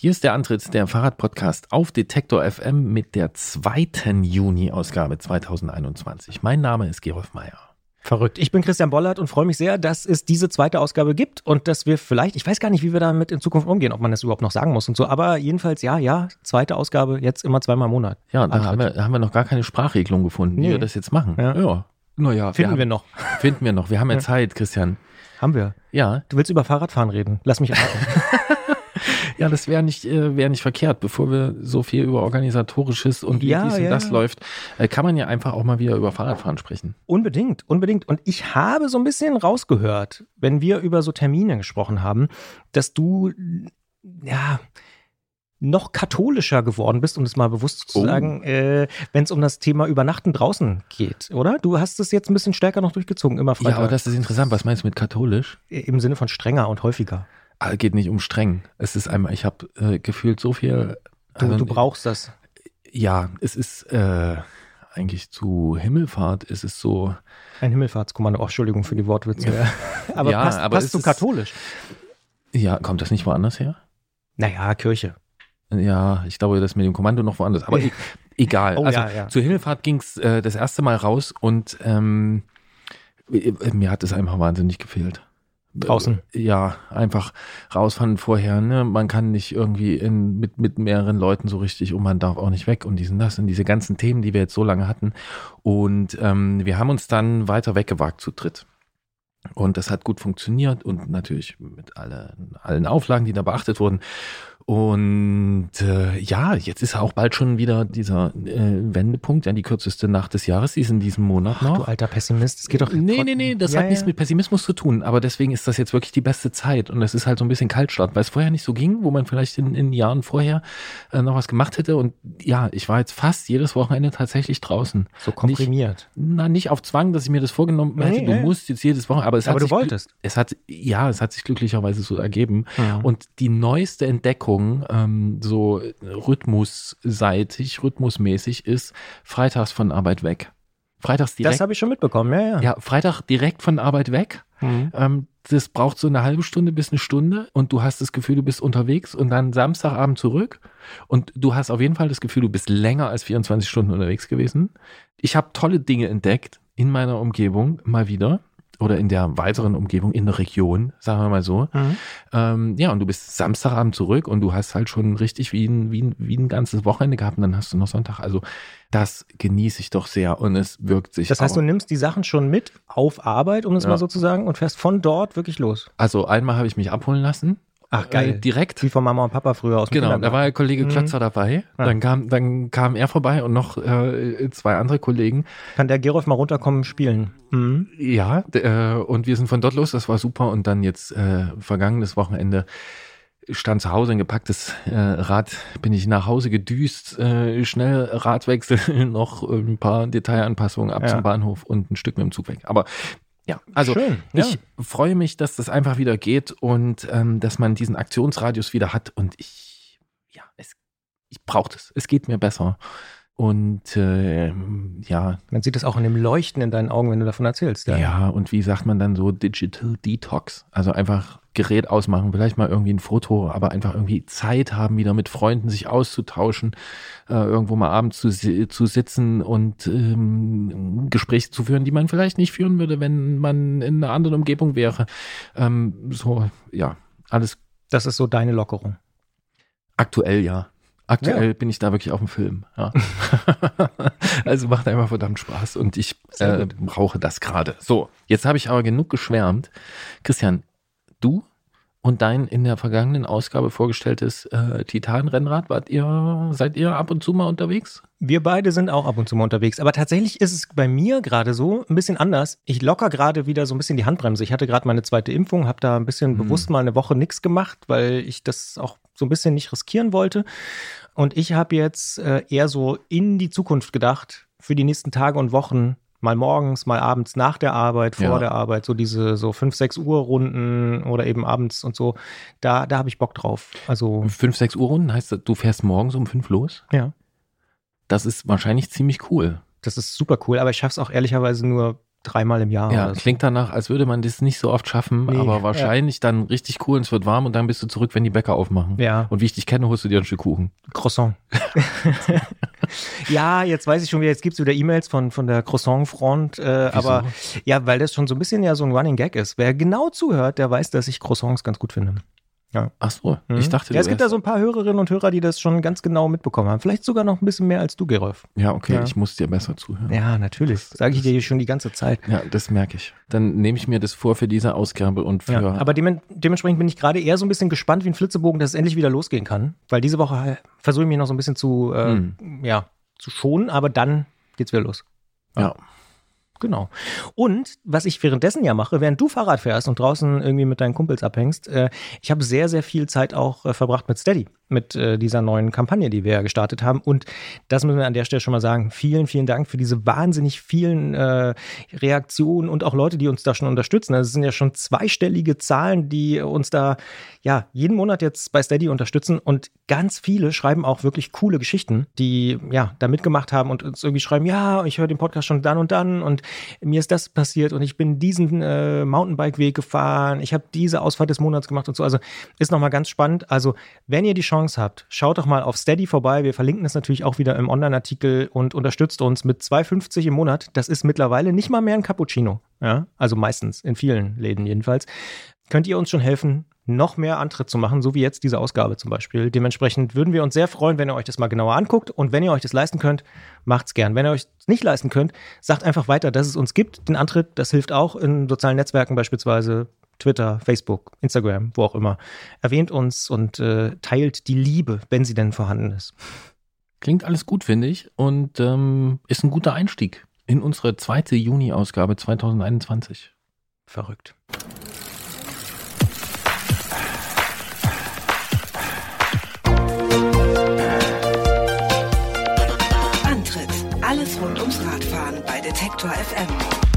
Hier ist der Antritt der Fahrradpodcast auf Detektor FM mit der zweiten Juni-Ausgabe 2021. Mein Name ist Gerolf Meyer. Verrückt. Ich bin Christian Bollert und freue mich sehr, dass es diese zweite Ausgabe gibt und dass wir vielleicht, ich weiß gar nicht, wie wir damit in Zukunft umgehen, ob man das überhaupt noch sagen muss und so, aber jedenfalls ja, ja, zweite Ausgabe, jetzt immer zweimal im Monat. Ja, da haben wir, haben wir noch gar keine Sprachregelung gefunden, wie Nee. wir das jetzt machen. Ja. ja. Naja, Finden haben, wir noch. Finden wir noch. Wir haben ja Zeit, Christian. Haben wir. Ja, Du willst über Fahrradfahren reden. Lass mich raten. Ja, das wäre nicht, äh, wäre nicht verkehrt. Bevor wir so viel über organisatorisches und wie Ja, dies und ja, das ja. läuft, äh, kann man ja einfach auch mal wieder über Fahrradfahren sprechen. unbedingt, unbedingt. Und ich habe so ein bisschen rausgehört, wenn wir über so Termine gesprochen haben, dass du, ja, noch katholischer geworden bist, um es mal bewusst zu Oh. sagen, äh, wenn es um das Thema Übernachten draußen geht, oder? Du hast es jetzt ein bisschen stärker noch durchgezogen, immer Ja, Freitag. aber das ist interessant. Was meinst du mit katholisch? Im Sinne von strenger und häufiger. Ah, geht nicht um streng. Es ist einmal, ich habe äh, gefühlt so viel. Du, also, du brauchst das. Ja, es ist äh, eigentlich zu Himmelfahrt. ist Es so. Ein Himmelfahrtskommando. Oh, Entschuldigung für die Wortwitze. aber Ja, passt, aber passt es du katholisch? Ja, kommt das nicht woanders her? Naja, Kirche. Ja, ich glaube, das mit dem Kommando noch woanders. Aber e egal. Oh, also ja, ja. zur Himmelfahrt ging's äh, das erste Mal raus und ähm, äh, mir hat es einfach wahnsinnig gefehlt. Draußen. Äh, Ja, einfach rausfahren vorher. Ne? Man kann nicht irgendwie in, mit, mit mehreren Leuten so richtig und man darf auch nicht weg und diesen das und diese ganzen Themen, die wir jetzt so lange hatten. Und ähm, wir haben uns dann weiter weggewagt zu dritt. Und das hat gut funktioniert und natürlich mit alle, allen Auflagen, die da beachtet wurden. Und äh, ja, jetzt ist auch bald schon wieder dieser äh, Wendepunkt, ja, die kürzeste Nacht des Jahres, die ist in diesem Monat noch. Du alter Pessimist. Es geht doch. Nee, nee, nee, das Ja, hat nichts ja. mit Pessimismus zu tun, aber deswegen ist das jetzt wirklich die beste Zeit und es ist halt so ein bisschen Kaltstart, weil es vorher nicht so ging, wo man vielleicht in, in Jahren vorher äh, noch was gemacht hätte und ja, ich war jetzt fast jedes Wochenende tatsächlich draußen. So komprimiert. Na, nicht auf Zwang, dass ich mir das vorgenommen hätte, Nee, du nee. musst jetzt jedes Wochenende, aber es Aber hat du sich wolltest. Es hat, ja, es hat sich glücklicherweise so ergeben. Ja. Und die neueste Entdeckung, ähm, so rhythmusseitig, rhythmusmäßig, ist freitags von Arbeit weg. Freitags direkt. Das habe ich schon mitbekommen, ja, ja. Ja, Freitag direkt von Arbeit weg. Mhm. Ähm, das braucht so eine halbe Stunde bis eine Stunde und du hast das Gefühl, du bist unterwegs und dann Samstagabend zurück und du hast auf jeden Fall das Gefühl, du bist länger als 24 Stunden unterwegs gewesen. Ich habe tolle Dinge entdeckt in meiner Umgebung mal wieder oder in der weiteren Umgebung in der Region, sagen wir mal so. Mhm. Ähm, ja, und du bist Samstagabend zurück und du hast halt schon richtig wie ein, wie, ein, wie ein ganzes Wochenende gehabt und dann hast du noch Sonntag. Also das genieße ich doch sehr und es wirkt sich Das heißt, auch. du nimmst die Sachen schon mit auf Arbeit, um es Ja. mal so zu sagen, und fährst von dort wirklich los. Also einmal habe ich mich abholen lassen. Ach, geil. Äh, direkt. Wie von Mama und Papa früher aus dem Genau, da war der Kollege Mhm. Klötzer dabei. Ja. Dann, kam, dann kam er vorbei und noch äh, zwei andere Kollegen. Kann der Gerolf mal runterkommen spielen? Mhm. Ja, äh, und wir sind von dort los, das war super. Und dann jetzt äh, vergangenes Wochenende stand zu Hause ein gepacktes äh, Rad, bin ich nach Hause gedüst, äh, schnell Radwechsel, noch ein paar Detailanpassungen ab Ja. zum Bahnhof und ein Stück mit dem Zug weg. Aber ja, also Schön, ja. ich freue mich, dass das einfach wieder geht und ähm, dass man diesen Aktionsradius wieder hat und ich, ja, es, ich brauche das. Es geht mir besser. Und äh, ja, Man sieht es auch in dem Leuchten in deinen Augen, wenn du davon erzählst. ja, und wie sagt man dann so Digital Detox? Also einfach Gerät ausmachen, vielleicht mal irgendwie ein Foto, aber einfach irgendwie Zeit haben, wieder mit Freunden sich auszutauschen, äh, irgendwo mal abends zu, zu sitzen und ähm, Gespräche zu führen, die man vielleicht nicht führen würde, wenn man in einer anderen Umgebung wäre. Ähm, so, ja, alles Das ist so deine Lockerung. aktuell, ja. Aktuell Ja. bin ich da wirklich auf dem Film. Ja. also macht einfach verdammt Spaß und ich äh, brauche das gerade. So, jetzt habe ich aber genug geschwärmt. Christian, du und dein in der vergangenen Ausgabe vorgestelltes äh, Titan-Rennrad, wart ihr, seid ihr ab und zu mal unterwegs? Wir beide sind auch ab und zu mal unterwegs. Aber tatsächlich ist es bei mir gerade so ein bisschen anders. Ich locker gerade wieder so ein bisschen die Handbremse. Ich hatte gerade meine zweite Impfung, habe da ein bisschen Mhm. bewusst mal eine Woche nichts gemacht, weil ich das auch so ein bisschen nicht riskieren wollte. Und ich habe jetzt äh, eher so in die Zukunft gedacht, für die nächsten Tage und Wochen. Mal morgens, mal abends nach der Arbeit, vor Ja. der Arbeit, so diese so 5, 6 Uhr Runden oder eben abends und so. Da, da habe ich Bock drauf. Also, Fünf, sechs Uhr Runden heißt, das, du fährst morgens um fünf los? ja. Das ist wahrscheinlich ziemlich cool. Das ist super cool, aber ich schaffe es auch ehrlicherweise nur dreimal im Jahr. Ja, so. klingt danach, als würde man das nicht so oft schaffen, nee, aber wahrscheinlich ja. dann richtig cool und es wird warm und dann bist du zurück, wenn die Bäcker aufmachen. Ja. Und wie ich dich kenne, holst du dir ein Stück Kuchen. Croissant. ja, jetzt weiß ich schon wieder, jetzt gibt es wieder E-Mails von, von der Croissant-Front, äh, aber ja, weil das schon so ein bisschen ja so ein Running Gag ist. Wer genau zuhört, der weiß, dass ich Croissants ganz gut finde. Ja. Ach so, mhm. ich dachte. Ja, es gibt da so ein paar Hörerinnen und Hörer, die das schon ganz genau mitbekommen haben. Vielleicht sogar noch ein bisschen mehr als du, Gerolf. Ja, okay, ja. ich muss dir besser zuhören. Ja, natürlich. Sage ich dir schon die ganze Zeit. Ja, das merke ich. Dann nehme ich mir das vor für diese Ausgabe und für. Ja, aber dem, dementsprechend bin ich gerade eher so ein bisschen gespannt wie ein Flitzebogen, dass es endlich wieder losgehen kann. Weil diese Woche versuche ich mich noch so ein bisschen zu, äh, mhm. ja, zu schonen, aber dann geht's wieder los. ja. ja. Genau. Und was ich währenddessen ja mache, während du Fahrrad fährst und draußen irgendwie mit deinen Kumpels abhängst, äh, ich habe sehr, sehr viel Zeit auch äh, verbracht mit Steady mit äh, dieser neuen Kampagne, die wir ja gestartet haben. Und das müssen wir an der Stelle schon mal sagen. Vielen, vielen Dank für diese wahnsinnig vielen äh, Reaktionen und auch Leute, die uns da schon unterstützen. Also es sind ja schon zweistellige Zahlen, die uns da ja jeden Monat jetzt bei Steady unterstützen. Und ganz viele schreiben auch wirklich coole Geschichten, die ja da mitgemacht haben und uns irgendwie schreiben, ja, ich höre den Podcast schon dann und dann und mir ist das passiert und ich bin diesen äh, Mountainbike-Weg gefahren, ich habe diese Ausfahrt des Monats gemacht und so. Also ist nochmal ganz spannend. Also wenn ihr die Chance Chance habt, schaut doch mal auf Steady vorbei. Wir verlinken es natürlich auch wieder im Online-Artikel und unterstützt uns mit 2,50 im Monat. Das ist mittlerweile nicht mal mehr ein Cappuccino. Ja, also meistens, in vielen Läden jedenfalls. Könnt ihr uns schon helfen, noch mehr Antritt zu machen, so wie jetzt diese Ausgabe zum Beispiel. Dementsprechend würden wir uns sehr freuen, wenn ihr euch das mal genauer anguckt. Und wenn ihr euch das leisten könnt, macht's gern. Wenn ihr euch nicht leisten könnt, sagt einfach weiter, dass es uns gibt. Den Antritt, das hilft auch in sozialen Netzwerken beispielsweise. Twitter, Facebook, Instagram, wo auch immer. Erwähnt uns und äh, teilt die Liebe, wenn sie denn vorhanden ist. Klingt alles gut, finde ich. Und ähm, ist ein guter Einstieg in unsere zweite Juni-Ausgabe 2021. Verrückt. Antritt. Alles rund ums Radfahren bei Detektor FM.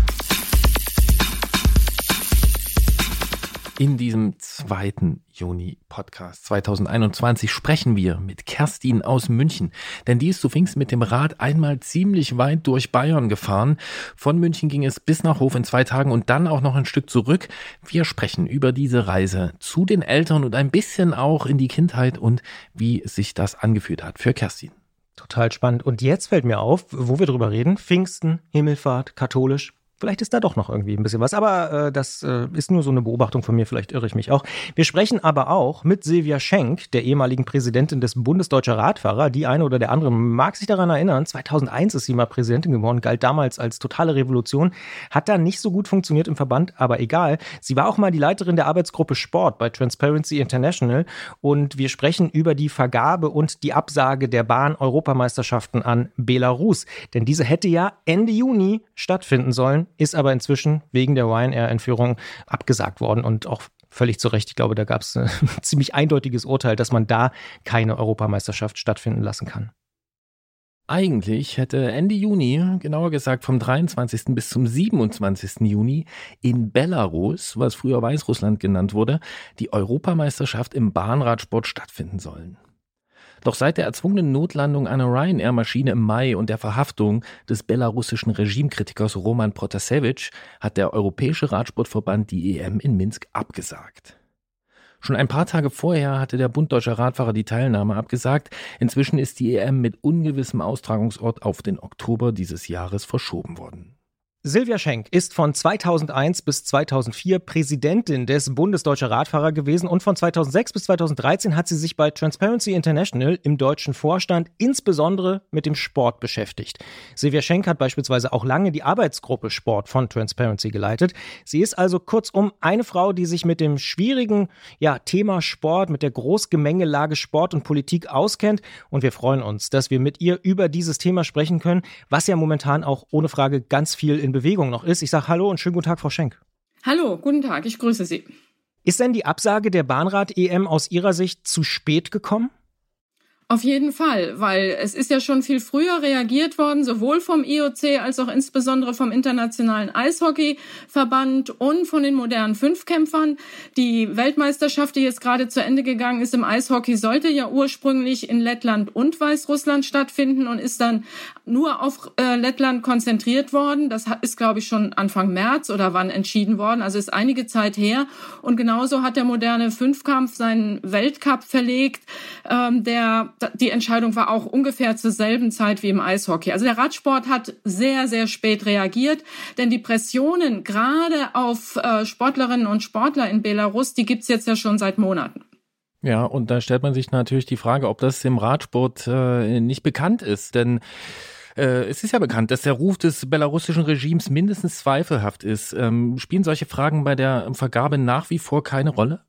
In diesem zweiten Juni-Podcast 2021 sprechen wir mit Kerstin aus München. Denn die ist zu Pfingst mit dem Rad einmal ziemlich weit durch Bayern gefahren. Von München ging es bis nach Hof in zwei Tagen und dann auch noch ein Stück zurück. Wir sprechen über diese Reise zu den Eltern und ein bisschen auch in die Kindheit und wie sich das angefühlt hat für Kerstin. Total spannend. Und jetzt fällt mir auf, wo wir drüber reden, Pfingsten, Himmelfahrt, katholisch, Vielleicht ist da doch noch irgendwie ein bisschen was. Aber äh, das äh, ist nur so eine Beobachtung von mir. Vielleicht irre ich mich auch. Wir sprechen aber auch mit Silvia Schenk, der ehemaligen Präsidentin des Bundesdeutscher Radfahrer. Die eine oder der andere mag sich daran erinnern. 2001 ist sie mal Präsidentin geworden, galt damals als totale Revolution. Hat dann nicht so gut funktioniert im Verband, aber egal. Sie war auch mal die Leiterin der Arbeitsgruppe Sport bei Transparency International. Und wir sprechen über die Vergabe und die Absage der Bahn-Europameisterschaften an Belarus. Denn diese hätte ja Ende Juni stattfinden sollen ist aber inzwischen wegen der Ryanair-Entführung abgesagt worden und auch völlig zu Recht. Ich glaube, da gab es ein ziemlich eindeutiges Urteil, dass man da keine Europameisterschaft stattfinden lassen kann. Eigentlich hätte Ende Juni, genauer gesagt vom 23. bis zum 27. Juni, in Belarus, was früher Weißrussland genannt wurde, die Europameisterschaft im Bahnradsport stattfinden sollen. Doch seit der erzwungenen Notlandung einer Ryanair-Maschine im Mai und der Verhaftung des belarussischen Regimekritikers Roman Protasevich hat der Europäische Radsportverband die EM in Minsk abgesagt. Schon ein paar Tage vorher hatte der Bund Deutscher Radfahrer die Teilnahme abgesagt. Inzwischen ist die EM mit ungewissem Austragungsort auf den Oktober dieses Jahres verschoben worden. Silvia Schenk ist von 2001 bis 2004 Präsidentin des Bundesdeutscher Radfahrer gewesen und von 2006 bis 2013 hat sie sich bei Transparency International im deutschen Vorstand insbesondere mit dem Sport beschäftigt. Silvia Schenk hat beispielsweise auch lange die Arbeitsgruppe Sport von Transparency geleitet. Sie ist also kurzum eine Frau, die sich mit dem schwierigen ja, Thema Sport, mit der Großgemengelage Sport und Politik auskennt und wir freuen uns, dass wir mit ihr über dieses Thema sprechen können, was ja momentan auch ohne Frage ganz viel in in Bewegung noch ist. Ich sage Hallo und schönen guten Tag, Frau Schenk. Hallo, guten Tag, ich grüße Sie. Ist denn die Absage der Bahnrad-EM aus Ihrer Sicht zu spät gekommen? Auf jeden Fall, weil es ist ja schon viel früher reagiert worden, sowohl vom IOC als auch insbesondere vom Internationalen Eishockeyverband und von den modernen Fünfkämpfern. Die Weltmeisterschaft, die jetzt gerade zu Ende gegangen ist im Eishockey, sollte ja ursprünglich in Lettland und Weißrussland stattfinden und ist dann nur auf äh, Lettland konzentriert worden. Das ist, glaube ich, schon Anfang März oder wann entschieden worden. Also ist einige Zeit her. Und genauso hat der moderne Fünfkampf seinen Weltcup verlegt, ähm, der die Entscheidung war auch ungefähr zur selben Zeit wie im Eishockey. Also der Radsport hat sehr, sehr spät reagiert, denn die Pressionen gerade auf äh, Sportlerinnen und Sportler in Belarus, die gibt's jetzt ja schon seit Monaten. Ja, und da stellt man sich natürlich die Frage, ob das im Radsport äh, nicht bekannt ist. Denn äh, es ist ja bekannt, dass der Ruf des belarussischen Regimes mindestens zweifelhaft ist. Ähm, spielen solche Fragen bei der Vergabe nach wie vor keine Rolle?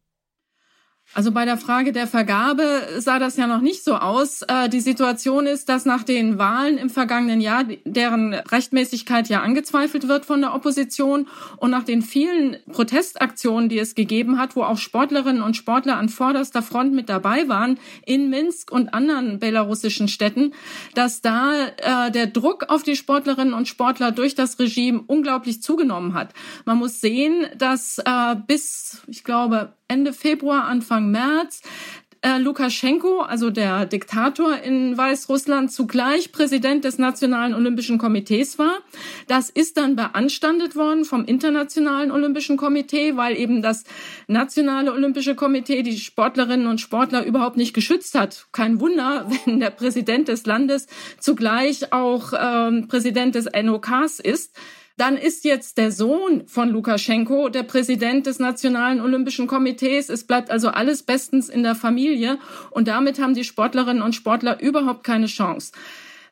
Also bei der Frage der Vergabe sah das ja noch nicht so aus. Äh, die Situation ist, dass nach den Wahlen im vergangenen Jahr, deren Rechtmäßigkeit ja angezweifelt wird von der Opposition und nach den vielen Protestaktionen, die es gegeben hat, wo auch Sportlerinnen und Sportler an vorderster Front mit dabei waren, in Minsk und anderen belarussischen Städten, dass da äh, der Druck auf die Sportlerinnen und Sportler durch das Regime unglaublich zugenommen hat. Man muss sehen, dass äh, bis, ich glaube, Ende Februar, Anfang März äh, Lukaschenko, also der Diktator in Weißrussland, zugleich Präsident des Nationalen Olympischen Komitees war. Das ist dann beanstandet worden vom Internationalen Olympischen Komitee, weil eben das Nationale Olympische Komitee die Sportlerinnen und Sportler überhaupt nicht geschützt hat. Kein Wunder, wenn der Präsident des Landes zugleich auch ähm, Präsident des NOKs ist. Dann ist jetzt der Sohn von Lukaschenko der Präsident des Nationalen Olympischen Komitees. Es bleibt also alles bestens in der Familie und damit haben die Sportlerinnen und Sportler überhaupt keine Chance.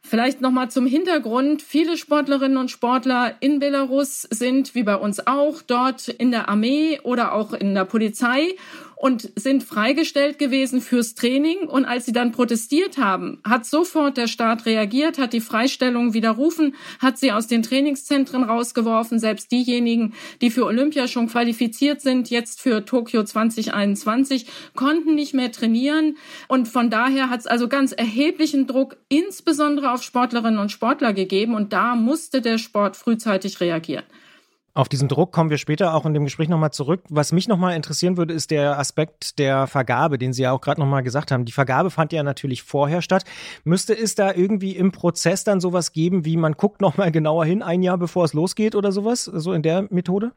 Vielleicht noch mal zum Hintergrund. Viele Sportlerinnen und Sportler in Belarus sind, wie bei uns auch, dort in der Armee oder auch in der Polizei und sind freigestellt gewesen fürs Training. Und als sie dann protestiert haben, hat sofort der Staat reagiert, hat die Freistellung widerrufen, hat sie aus den Trainingszentren rausgeworfen. Selbst diejenigen, die für Olympia schon qualifiziert sind, jetzt für Tokio 2021, konnten nicht mehr trainieren. Und von daher hat es also ganz erheblichen Druck, insbesondere auf Sportlerinnen und Sportler gegeben. Und da musste der Sport frühzeitig reagieren. Auf diesen Druck kommen wir später auch in dem Gespräch nochmal zurück. Was mich nochmal interessieren würde, ist der Aspekt der Vergabe, den Sie ja auch gerade nochmal gesagt haben. Die Vergabe fand ja natürlich vorher statt. Müsste es da irgendwie im Prozess dann sowas geben, wie man guckt nochmal genauer hin, ein Jahr bevor es losgeht oder sowas, so in der Methode?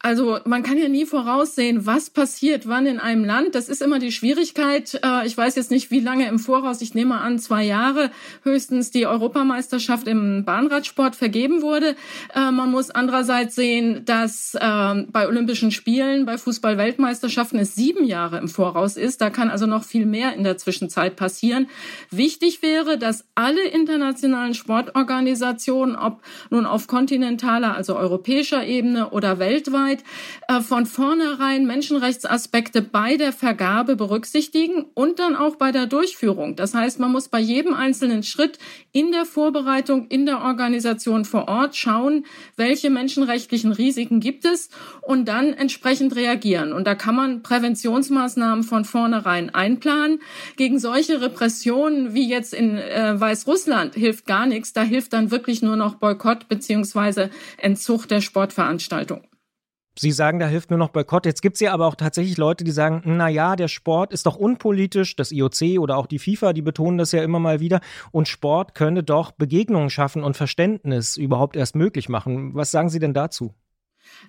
Also man kann ja nie voraussehen, was passiert wann in einem Land. Das ist immer die Schwierigkeit. Äh, ich weiß jetzt nicht, wie lange im Voraus, ich nehme an, zwei Jahre höchstens die Europameisterschaft im Bahnradsport vergeben wurde. Äh, man muss andererseits sehen, dass ähm, bei Olympischen Spielen, bei Fußball-Weltmeisterschaften es sieben Jahre im Voraus ist. Da kann also noch viel mehr in der Zwischenzeit passieren. Wichtig wäre, dass alle internationalen Sportorganisationen, ob nun auf kontinentaler, also europäischer Ebene oder weltweit, Arbeit äh, von vornherein Menschenrechtsaspekte bei der Vergabe berücksichtigen und dann auch bei der Durchführung. Das heißt, man muss bei jedem einzelnen Schritt in der Vorbereitung, in der Organisation vor Ort schauen, welche menschenrechtlichen Risiken gibt es und dann entsprechend reagieren. Und da kann man Präventionsmaßnahmen von vornherein einplanen. Gegen solche Repressionen wie jetzt in äh, Weißrussland hilft gar nichts. Da hilft dann wirklich nur noch Boykott beziehungsweise Entzug der Sportveranstaltung. Sie sagen, da hilft nur noch Boykott. Jetzt gibt es ja aber auch tatsächlich Leute, die sagen, na ja, der Sport ist doch unpolitisch. Das IOC oder auch die FIFA, die betonen das ja immer mal wieder. Und Sport könne doch Begegnungen schaffen und Verständnis überhaupt erst möglich machen. Was sagen Sie denn dazu?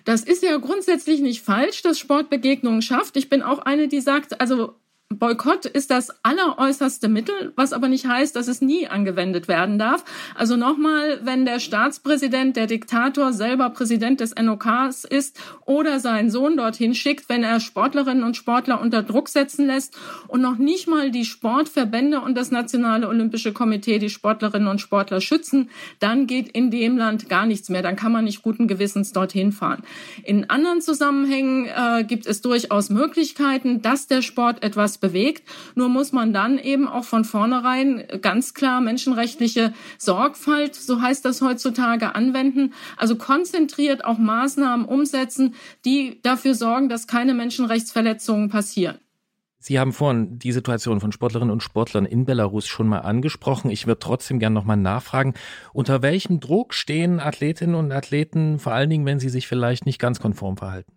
Das ist ja grundsätzlich nicht falsch, dass Sport Begegnungen schafft. Ich bin auch eine, die sagt, also Boykott ist das alleräußerste Mittel, was aber nicht heißt, dass es nie angewendet werden darf. Also nochmal, wenn der Staatspräsident, der Diktator selber Präsident des NOKs ist oder seinen Sohn dorthin schickt, wenn er Sportlerinnen und Sportler unter Druck setzen lässt und noch nicht mal die Sportverbände und das Nationale Olympische Komitee die Sportlerinnen und Sportler schützen, dann geht in dem Land gar nichts mehr. Dann kann man nicht guten Gewissens dorthin fahren. In anderen Zusammenhängen äh, gibt es durchaus Möglichkeiten, dass der Sport etwas bewegt. Nur muss man dann eben auch von vornherein ganz klar menschenrechtliche Sorgfalt, so heißt das heutzutage, anwenden. Also konzentriert auch Maßnahmen umsetzen, die dafür sorgen, dass keine Menschenrechtsverletzungen passieren. Sie haben vorhin die Situation von Sportlerinnen und Sportlern in Belarus schon mal angesprochen. Ich würde trotzdem gerne nochmal nachfragen, unter welchem Druck stehen Athletinnen und Athleten, vor allen Dingen, wenn sie sich vielleicht nicht ganz konform verhalten?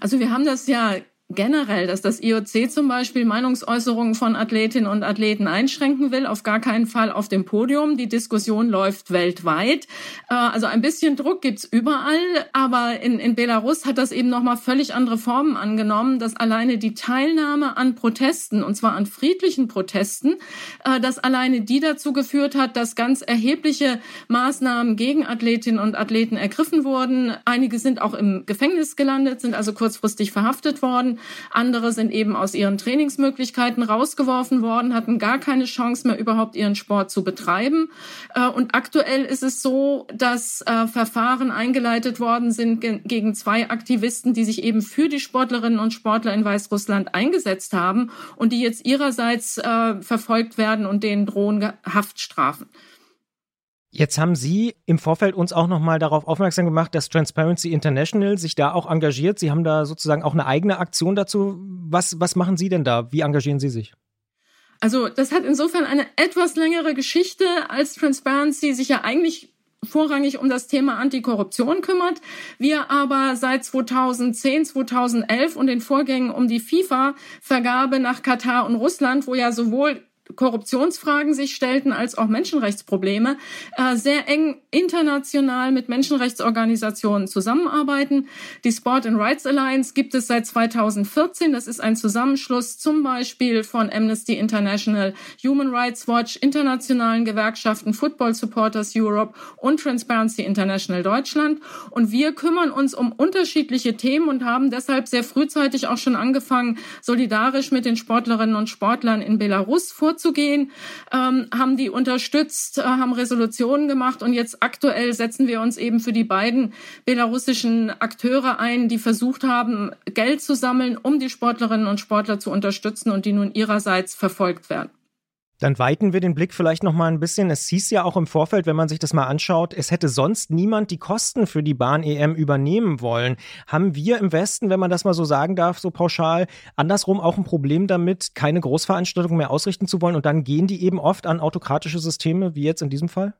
Also wir haben das ja generell, dass das IOC zum Beispiel Meinungsäußerungen von Athletinnen und Athleten einschränken will, auf gar keinen Fall auf dem Podium. Die Diskussion läuft weltweit. Äh, also ein bisschen Druck gibt's überall, aber in, in Belarus hat das eben nochmal völlig andere Formen angenommen, dass alleine die Teilnahme an Protesten, und zwar an friedlichen Protesten, äh, dass alleine die dazu geführt hat, dass ganz erhebliche Maßnahmen gegen Athletinnen und Athleten ergriffen wurden. Einige sind auch im Gefängnis gelandet, sind also kurzfristig verhaftet worden. Andere sind eben aus ihren Trainingsmöglichkeiten rausgeworfen worden, hatten gar keine Chance mehr überhaupt ihren Sport zu betreiben. Äh, und aktuell ist es so, dass äh, Verfahren eingeleitet worden sind gegen zwei Aktivisten, die sich eben für die Sportlerinnen und Sportler in Weißrussland eingesetzt haben und die jetzt ihrerseits äh, verfolgt werden und denen drohen Haftstrafen. Jetzt haben Sie im Vorfeld uns auch nochmal darauf aufmerksam gemacht, dass Transparency International sich da auch engagiert. Sie haben da sozusagen auch eine eigene Aktion dazu. Was, was machen Sie denn da? Wie engagieren Sie sich? Also das hat insofern eine etwas längere Geschichte, als Transparency sich ja eigentlich vorrangig um das Thema Antikorruption kümmert. Wir aber seit 2010, 2011 und den Vorgängen um die FIFA-Vergabe nach Katar und Russland, wo ja sowohl Korruptionsfragen sich stellten, als auch Menschenrechtsprobleme, äh, sehr eng international mit Menschenrechtsorganisationen zusammenarbeiten. Die Sport and Rights Alliance gibt es seit 2014. Das ist ein Zusammenschluss zum Beispiel von Amnesty International, Human Rights Watch, internationalen Gewerkschaften, Football Supporters Europe und Transparency International Deutschland. Und wir kümmern uns um unterschiedliche Themen und haben deshalb sehr frühzeitig auch schon angefangen, solidarisch mit den Sportlerinnen und Sportlern in Belarus vorzugehen vorzugehen, ähm, haben die unterstützt, äh, haben Resolutionen gemacht und jetzt aktuell setzen wir uns eben für die beiden belarussischen Akteure ein, die versucht haben, Geld zu sammeln, um die Sportlerinnen und Sportler zu unterstützen und die nun ihrerseits verfolgt werden. Dann weiten wir den Blick vielleicht noch mal ein bisschen. Es hieß ja auch im Vorfeld, wenn man sich das mal anschaut, es hätte sonst niemand die Kosten für die Bahn-EM übernehmen wollen. Haben wir im Westen, wenn man das mal so sagen darf, so pauschal, andersrum auch ein Problem damit, keine Großveranstaltungen mehr ausrichten zu wollen und dann gehen die eben oft an autokratische Systeme, wie jetzt in diesem Fall?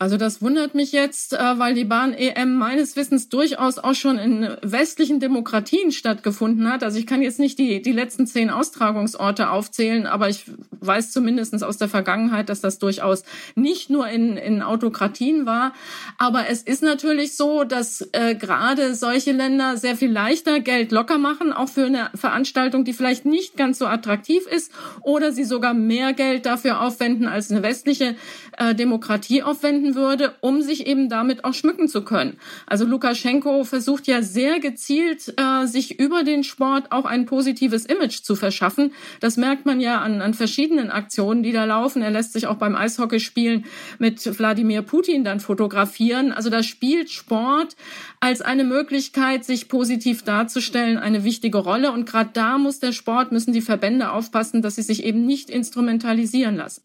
Also das wundert mich jetzt, äh, weil die Bahn-EM meines Wissens durchaus auch schon in westlichen Demokratien stattgefunden hat. Also ich kann jetzt nicht die, die letzten zehn Austragungsorte aufzählen, aber ich weiß zumindest aus der Vergangenheit, dass das durchaus nicht nur in, in Autokratien war. Aber es ist natürlich so, dass äh, gerade solche Länder sehr viel leichter Geld locker machen, auch für eine Veranstaltung, die vielleicht nicht ganz so attraktiv ist oder sie sogar mehr Geld dafür aufwenden, als eine westliche äh, Demokratie aufwenden würde, um sich eben damit auch schmücken zu können. Also Lukaschenko versucht ja sehr gezielt, äh, sich über den Sport auch ein positives Image zu verschaffen. Das merkt man ja an, an verschiedenen Aktionen, die da laufen. Er lässt sich auch beim Eishockeyspielen mit Wladimir Putin dann fotografieren. Also da spielt Sport als eine Möglichkeit, sich positiv darzustellen, eine wichtige Rolle. Und gerade da muss der Sport, müssen die Verbände aufpassen, dass sie sich eben nicht instrumentalisieren lassen.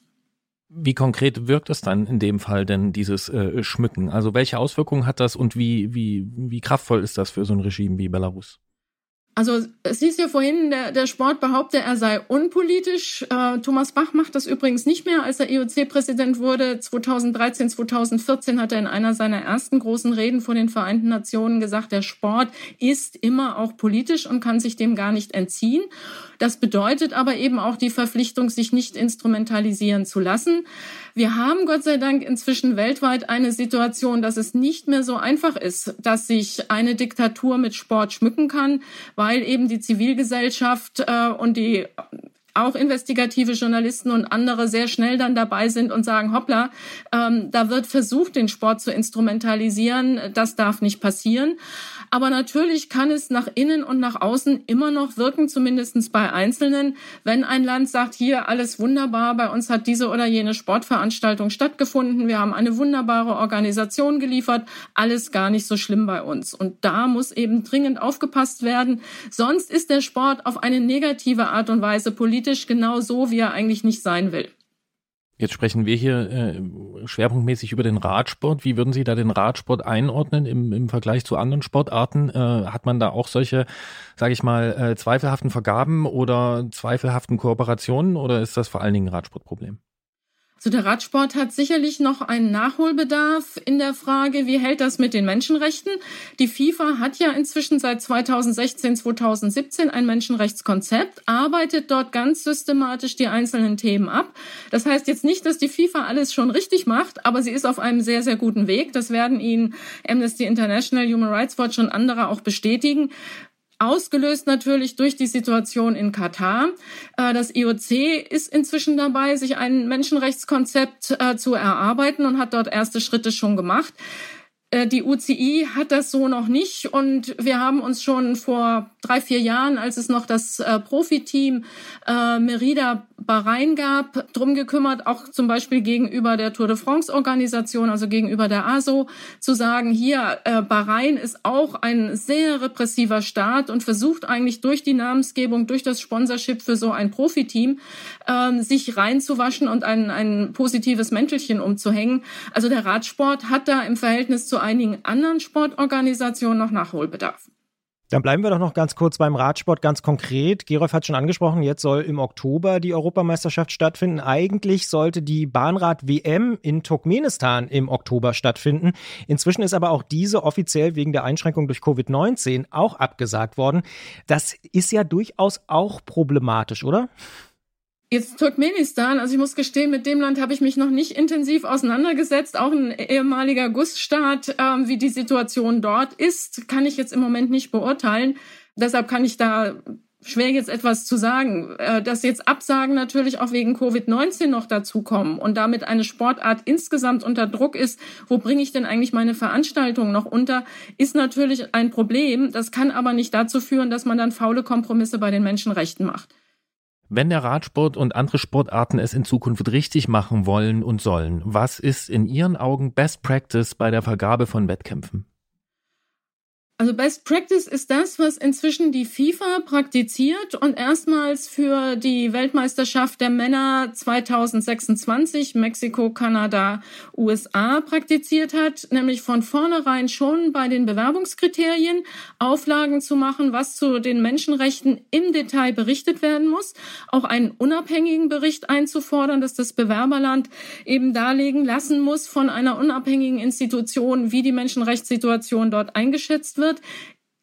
Wie konkret wirkt es dann in dem Fall denn dieses äh, Schmücken? Also welche Auswirkungen hat das und wie, wie, wie kraftvoll ist das für so ein Regime wie Belarus? Also es hieß ja vorhin, der, der Sport behaupte, er sei unpolitisch. Äh, Thomas Bach macht das übrigens nicht mehr. Als er IOC-Präsident wurde, 2013, 2014, hat er in einer seiner ersten großen Reden vor den Vereinten Nationen gesagt, der Sport ist immer auch politisch und kann sich dem gar nicht entziehen. Das bedeutet aber eben auch die Verpflichtung, sich nicht instrumentalisieren zu lassen. Wir haben Gott sei Dank inzwischen weltweit eine Situation, dass es nicht mehr so einfach ist, dass sich eine Diktatur mit Sport schmücken kann, weil eben die Zivilgesellschaft äh, und die auch investigative Journalisten und andere sehr schnell dann dabei sind und sagen, hoppla, ähm, da wird versucht, den Sport zu instrumentalisieren. Das darf nicht passieren. Aber natürlich kann es nach innen und nach außen immer noch wirken, zumindestens bei Einzelnen, wenn ein Land sagt, hier alles wunderbar, bei uns hat diese oder jene Sportveranstaltung stattgefunden, wir haben eine wunderbare Organisation geliefert, alles gar nicht so schlimm bei uns. Und da muss eben dringend aufgepasst werden. Sonst ist der Sport auf eine negative Art und Weise politisch genau so, wie er eigentlich nicht sein will. Jetzt sprechen wir hier äh, schwerpunktmäßig über den Radsport. Wie würden Sie da den Radsport einordnen im, im Vergleich zu anderen Sportarten? Äh, hat man da auch solche, sage ich mal, äh, zweifelhaften Vergaben oder zweifelhaften Kooperationen oder ist das vor allen Dingen ein Radsportproblem? Also der Radsport hat sicherlich noch einen Nachholbedarf in der Frage, wie hält das mit den Menschenrechten? Die FIFA hat ja inzwischen seit 2016, 2017 ein Menschenrechtskonzept, arbeitet dort ganz systematisch die einzelnen Themen ab. Das heißt jetzt nicht, dass die FIFA alles schon richtig macht, aber sie ist auf einem sehr, sehr guten Weg. Das werden Ihnen Amnesty International, Human Rights Watch und andere auch bestätigen. Ausgelöst natürlich durch die Situation in Katar. Äh, das IOC ist inzwischen dabei, sich ein Menschenrechtskonzept äh, zu erarbeiten und hat dort erste Schritte schon gemacht. Äh, die UCI hat das so noch nicht und wir haben uns schon vor drei, vier Jahren, als es noch das Profiteam Merida Bahrain gab, drum gekümmert, auch zum Beispiel gegenüber der Tour de France Organisation, also gegenüber der ASO, zu sagen, hier, äh, Bahrain ist auch ein sehr repressiver Staat und versucht eigentlich durch die Namensgebung, durch das Sponsorship für so ein Profiteam, äh, sich reinzuwaschen und ein, ein positives Mäntelchen umzuhängen. Also der Radsport hat da im Verhältnis zu einigen anderen Sportorganisationen noch Nachholbedarf. Dann bleiben wir doch noch ganz kurz beim Radsport, ganz konkret. Gerolf hat schon angesprochen, jetzt soll im Oktober die Europameisterschaft stattfinden. Eigentlich sollte die Bahnrad-WM in Turkmenistan im Oktober stattfinden. Inzwischen ist aber auch diese offiziell wegen der Einschränkung durch Covid-19 auch abgesagt worden. Das ist ja durchaus auch problematisch, oder? Jetzt Turkmenistan, also ich muss gestehen, mit dem Land habe ich mich noch nicht intensiv auseinandergesetzt. Auch ein ehemaliger Gussstaat, äh, wie die Situation dort ist, kann ich jetzt im Moment nicht beurteilen. Deshalb kann ich da schwer jetzt etwas zu sagen. Äh, dass jetzt Absagen natürlich auch wegen Covid-19 noch dazukommen und damit eine Sportart insgesamt unter Druck ist, wo bringe ich denn eigentlich meine Veranstaltung noch unter, ist natürlich ein Problem. Das kann aber nicht dazu führen, dass man dann faule Kompromisse bei den Menschenrechten macht. Wenn der Radsport und andere Sportarten es in Zukunft richtig machen wollen und sollen, was ist in Ihren Augen Best Practice bei der Vergabe von Wettkämpfen? Also Best Practice ist das, was inzwischen die FIFA praktiziert und erstmals für die Weltmeisterschaft der Männer 2026 Mexiko, Kanada, USA praktiziert hat, nämlich von vornherein schon bei den Bewerbungskriterien Auflagen zu machen, was zu den Menschenrechten im Detail berichtet werden muss, auch einen unabhängigen Bericht einzufordern, dass das Bewerberland eben darlegen lassen muss von einer unabhängigen Institution, wie die Menschenrechtssituation dort eingeschätzt wird wird,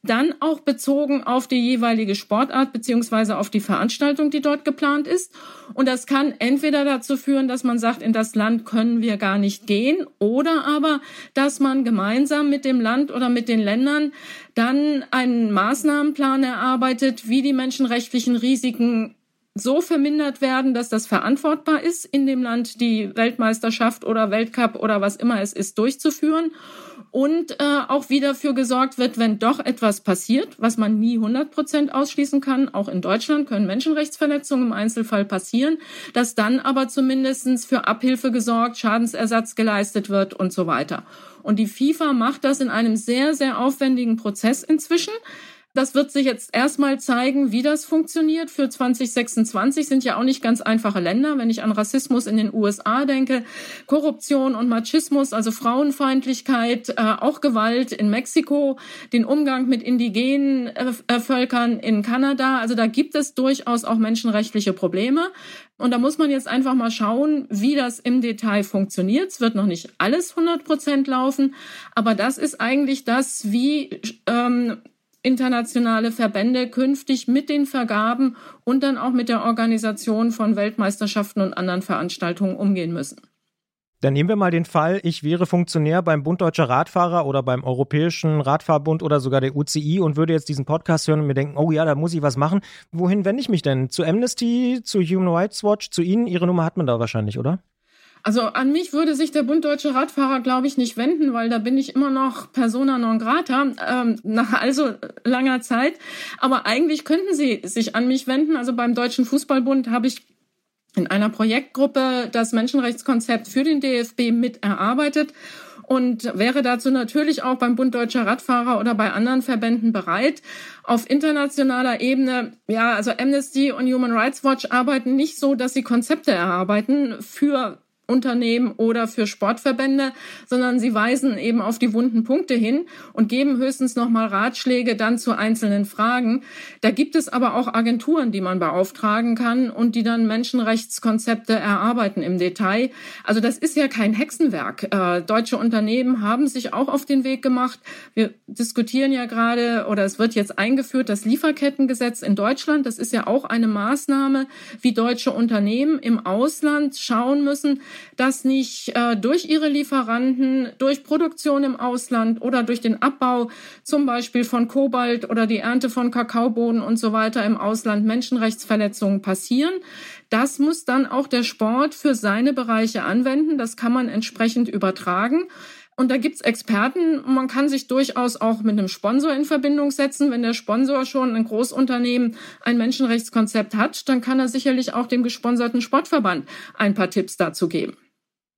dann auch bezogen auf die jeweilige Sportart beziehungsweise auf die Veranstaltung, die dort geplant ist. Und das kann entweder dazu führen, dass man sagt, in das Land können wir gar nicht gehen, oder aber, dass man gemeinsam mit dem Land oder mit den Ländern dann einen Maßnahmenplan erarbeitet, wie die menschenrechtlichen Risiken so vermindert werden, dass das verantwortbar ist, in dem Land die Weltmeisterschaft oder Weltcup oder was immer es ist durchzuführen und äh, auch wieder dafür gesorgt wird, wenn doch etwas passiert, was man nie 100 Prozent ausschließen kann, auch in Deutschland können Menschenrechtsverletzungen im Einzelfall passieren, dass dann aber zumindestens für Abhilfe gesorgt, Schadensersatz geleistet wird und so weiter. Und die FIFA macht das in einem sehr, sehr aufwendigen Prozess inzwischen. Das wird sich jetzt erstmal zeigen, wie das funktioniert. Für 2026 sind ja auch nicht ganz einfache Länder. Wenn ich an Rassismus in den USA denke, Korruption und Machismus, also Frauenfeindlichkeit, äh, auch Gewalt in Mexiko, den Umgang mit indigenen äh, Völkern in Kanada. Also da gibt es durchaus auch menschenrechtliche Probleme. Und da muss man jetzt einfach mal schauen, wie das im Detail funktioniert. Es wird noch nicht alles 100 Prozent laufen, aber das ist eigentlich das, wie ähm, internationale Verbände künftig mit den Vergaben und dann auch mit der Organisation von Weltmeisterschaften und anderen Veranstaltungen umgehen müssen. Dann nehmen wir mal den Fall, ich wäre Funktionär beim Bund Deutscher Radfahrer oder beim Europäischen Radfahrbund oder sogar der UCI und würde jetzt diesen Podcast hören und mir denken, oh ja, da muss ich was machen. Wohin wende ich mich denn? Zu Amnesty, zu Human Rights Watch, zu Ihnen? Ihre Nummer hat man da wahrscheinlich, oder? Also an mich würde sich der Bund Deutsche Radfahrer, glaube ich, nicht wenden, weil da bin ich immer noch persona non grata ähm, nach also langer Zeit. Aber eigentlich könnten sie sich an mich wenden. Also beim Deutschen Fußballbund habe ich in einer Projektgruppe das Menschenrechtskonzept für den DFB mit erarbeitet. und wäre dazu natürlich auch beim Bund Deutscher Radfahrer oder bei anderen Verbänden bereit. Auf internationaler Ebene, ja, also Amnesty und Human Rights Watch arbeiten nicht so, dass sie Konzepte erarbeiten für Unternehmen oder für Sportverbände, sondern sie weisen eben auf die wunden Punkte hin und geben höchstens nochmal Ratschläge dann zu einzelnen Fragen. Da gibt es aber auch Agenturen, die man beauftragen kann und die dann Menschenrechtskonzepte erarbeiten im Detail. Also das ist ja kein Hexenwerk. Äh, deutsche Unternehmen haben sich auch auf den Weg gemacht. Wir diskutieren ja gerade oder es wird jetzt eingeführt, das Lieferkettengesetz in Deutschland. Das ist ja auch eine Maßnahme, wie deutsche Unternehmen im Ausland schauen müssen, dass nicht äh, durch ihre Lieferanten, durch Produktion im Ausland oder durch den Abbau zum Beispiel von Kobalt oder die Ernte von Kakaobohnen und so weiter im Ausland Menschenrechtsverletzungen passieren. Das muss dann auch der Sport für seine Bereiche anwenden. Das kann man entsprechend übertragen. Und da gibt's Experten. Man kann sich durchaus auch mit einem Sponsor in Verbindung setzen. Wenn der Sponsor schon ein Großunternehmen ein Menschenrechtskonzept hat, dann kann er sicherlich auch dem gesponserten Sportverband ein paar Tipps dazu geben.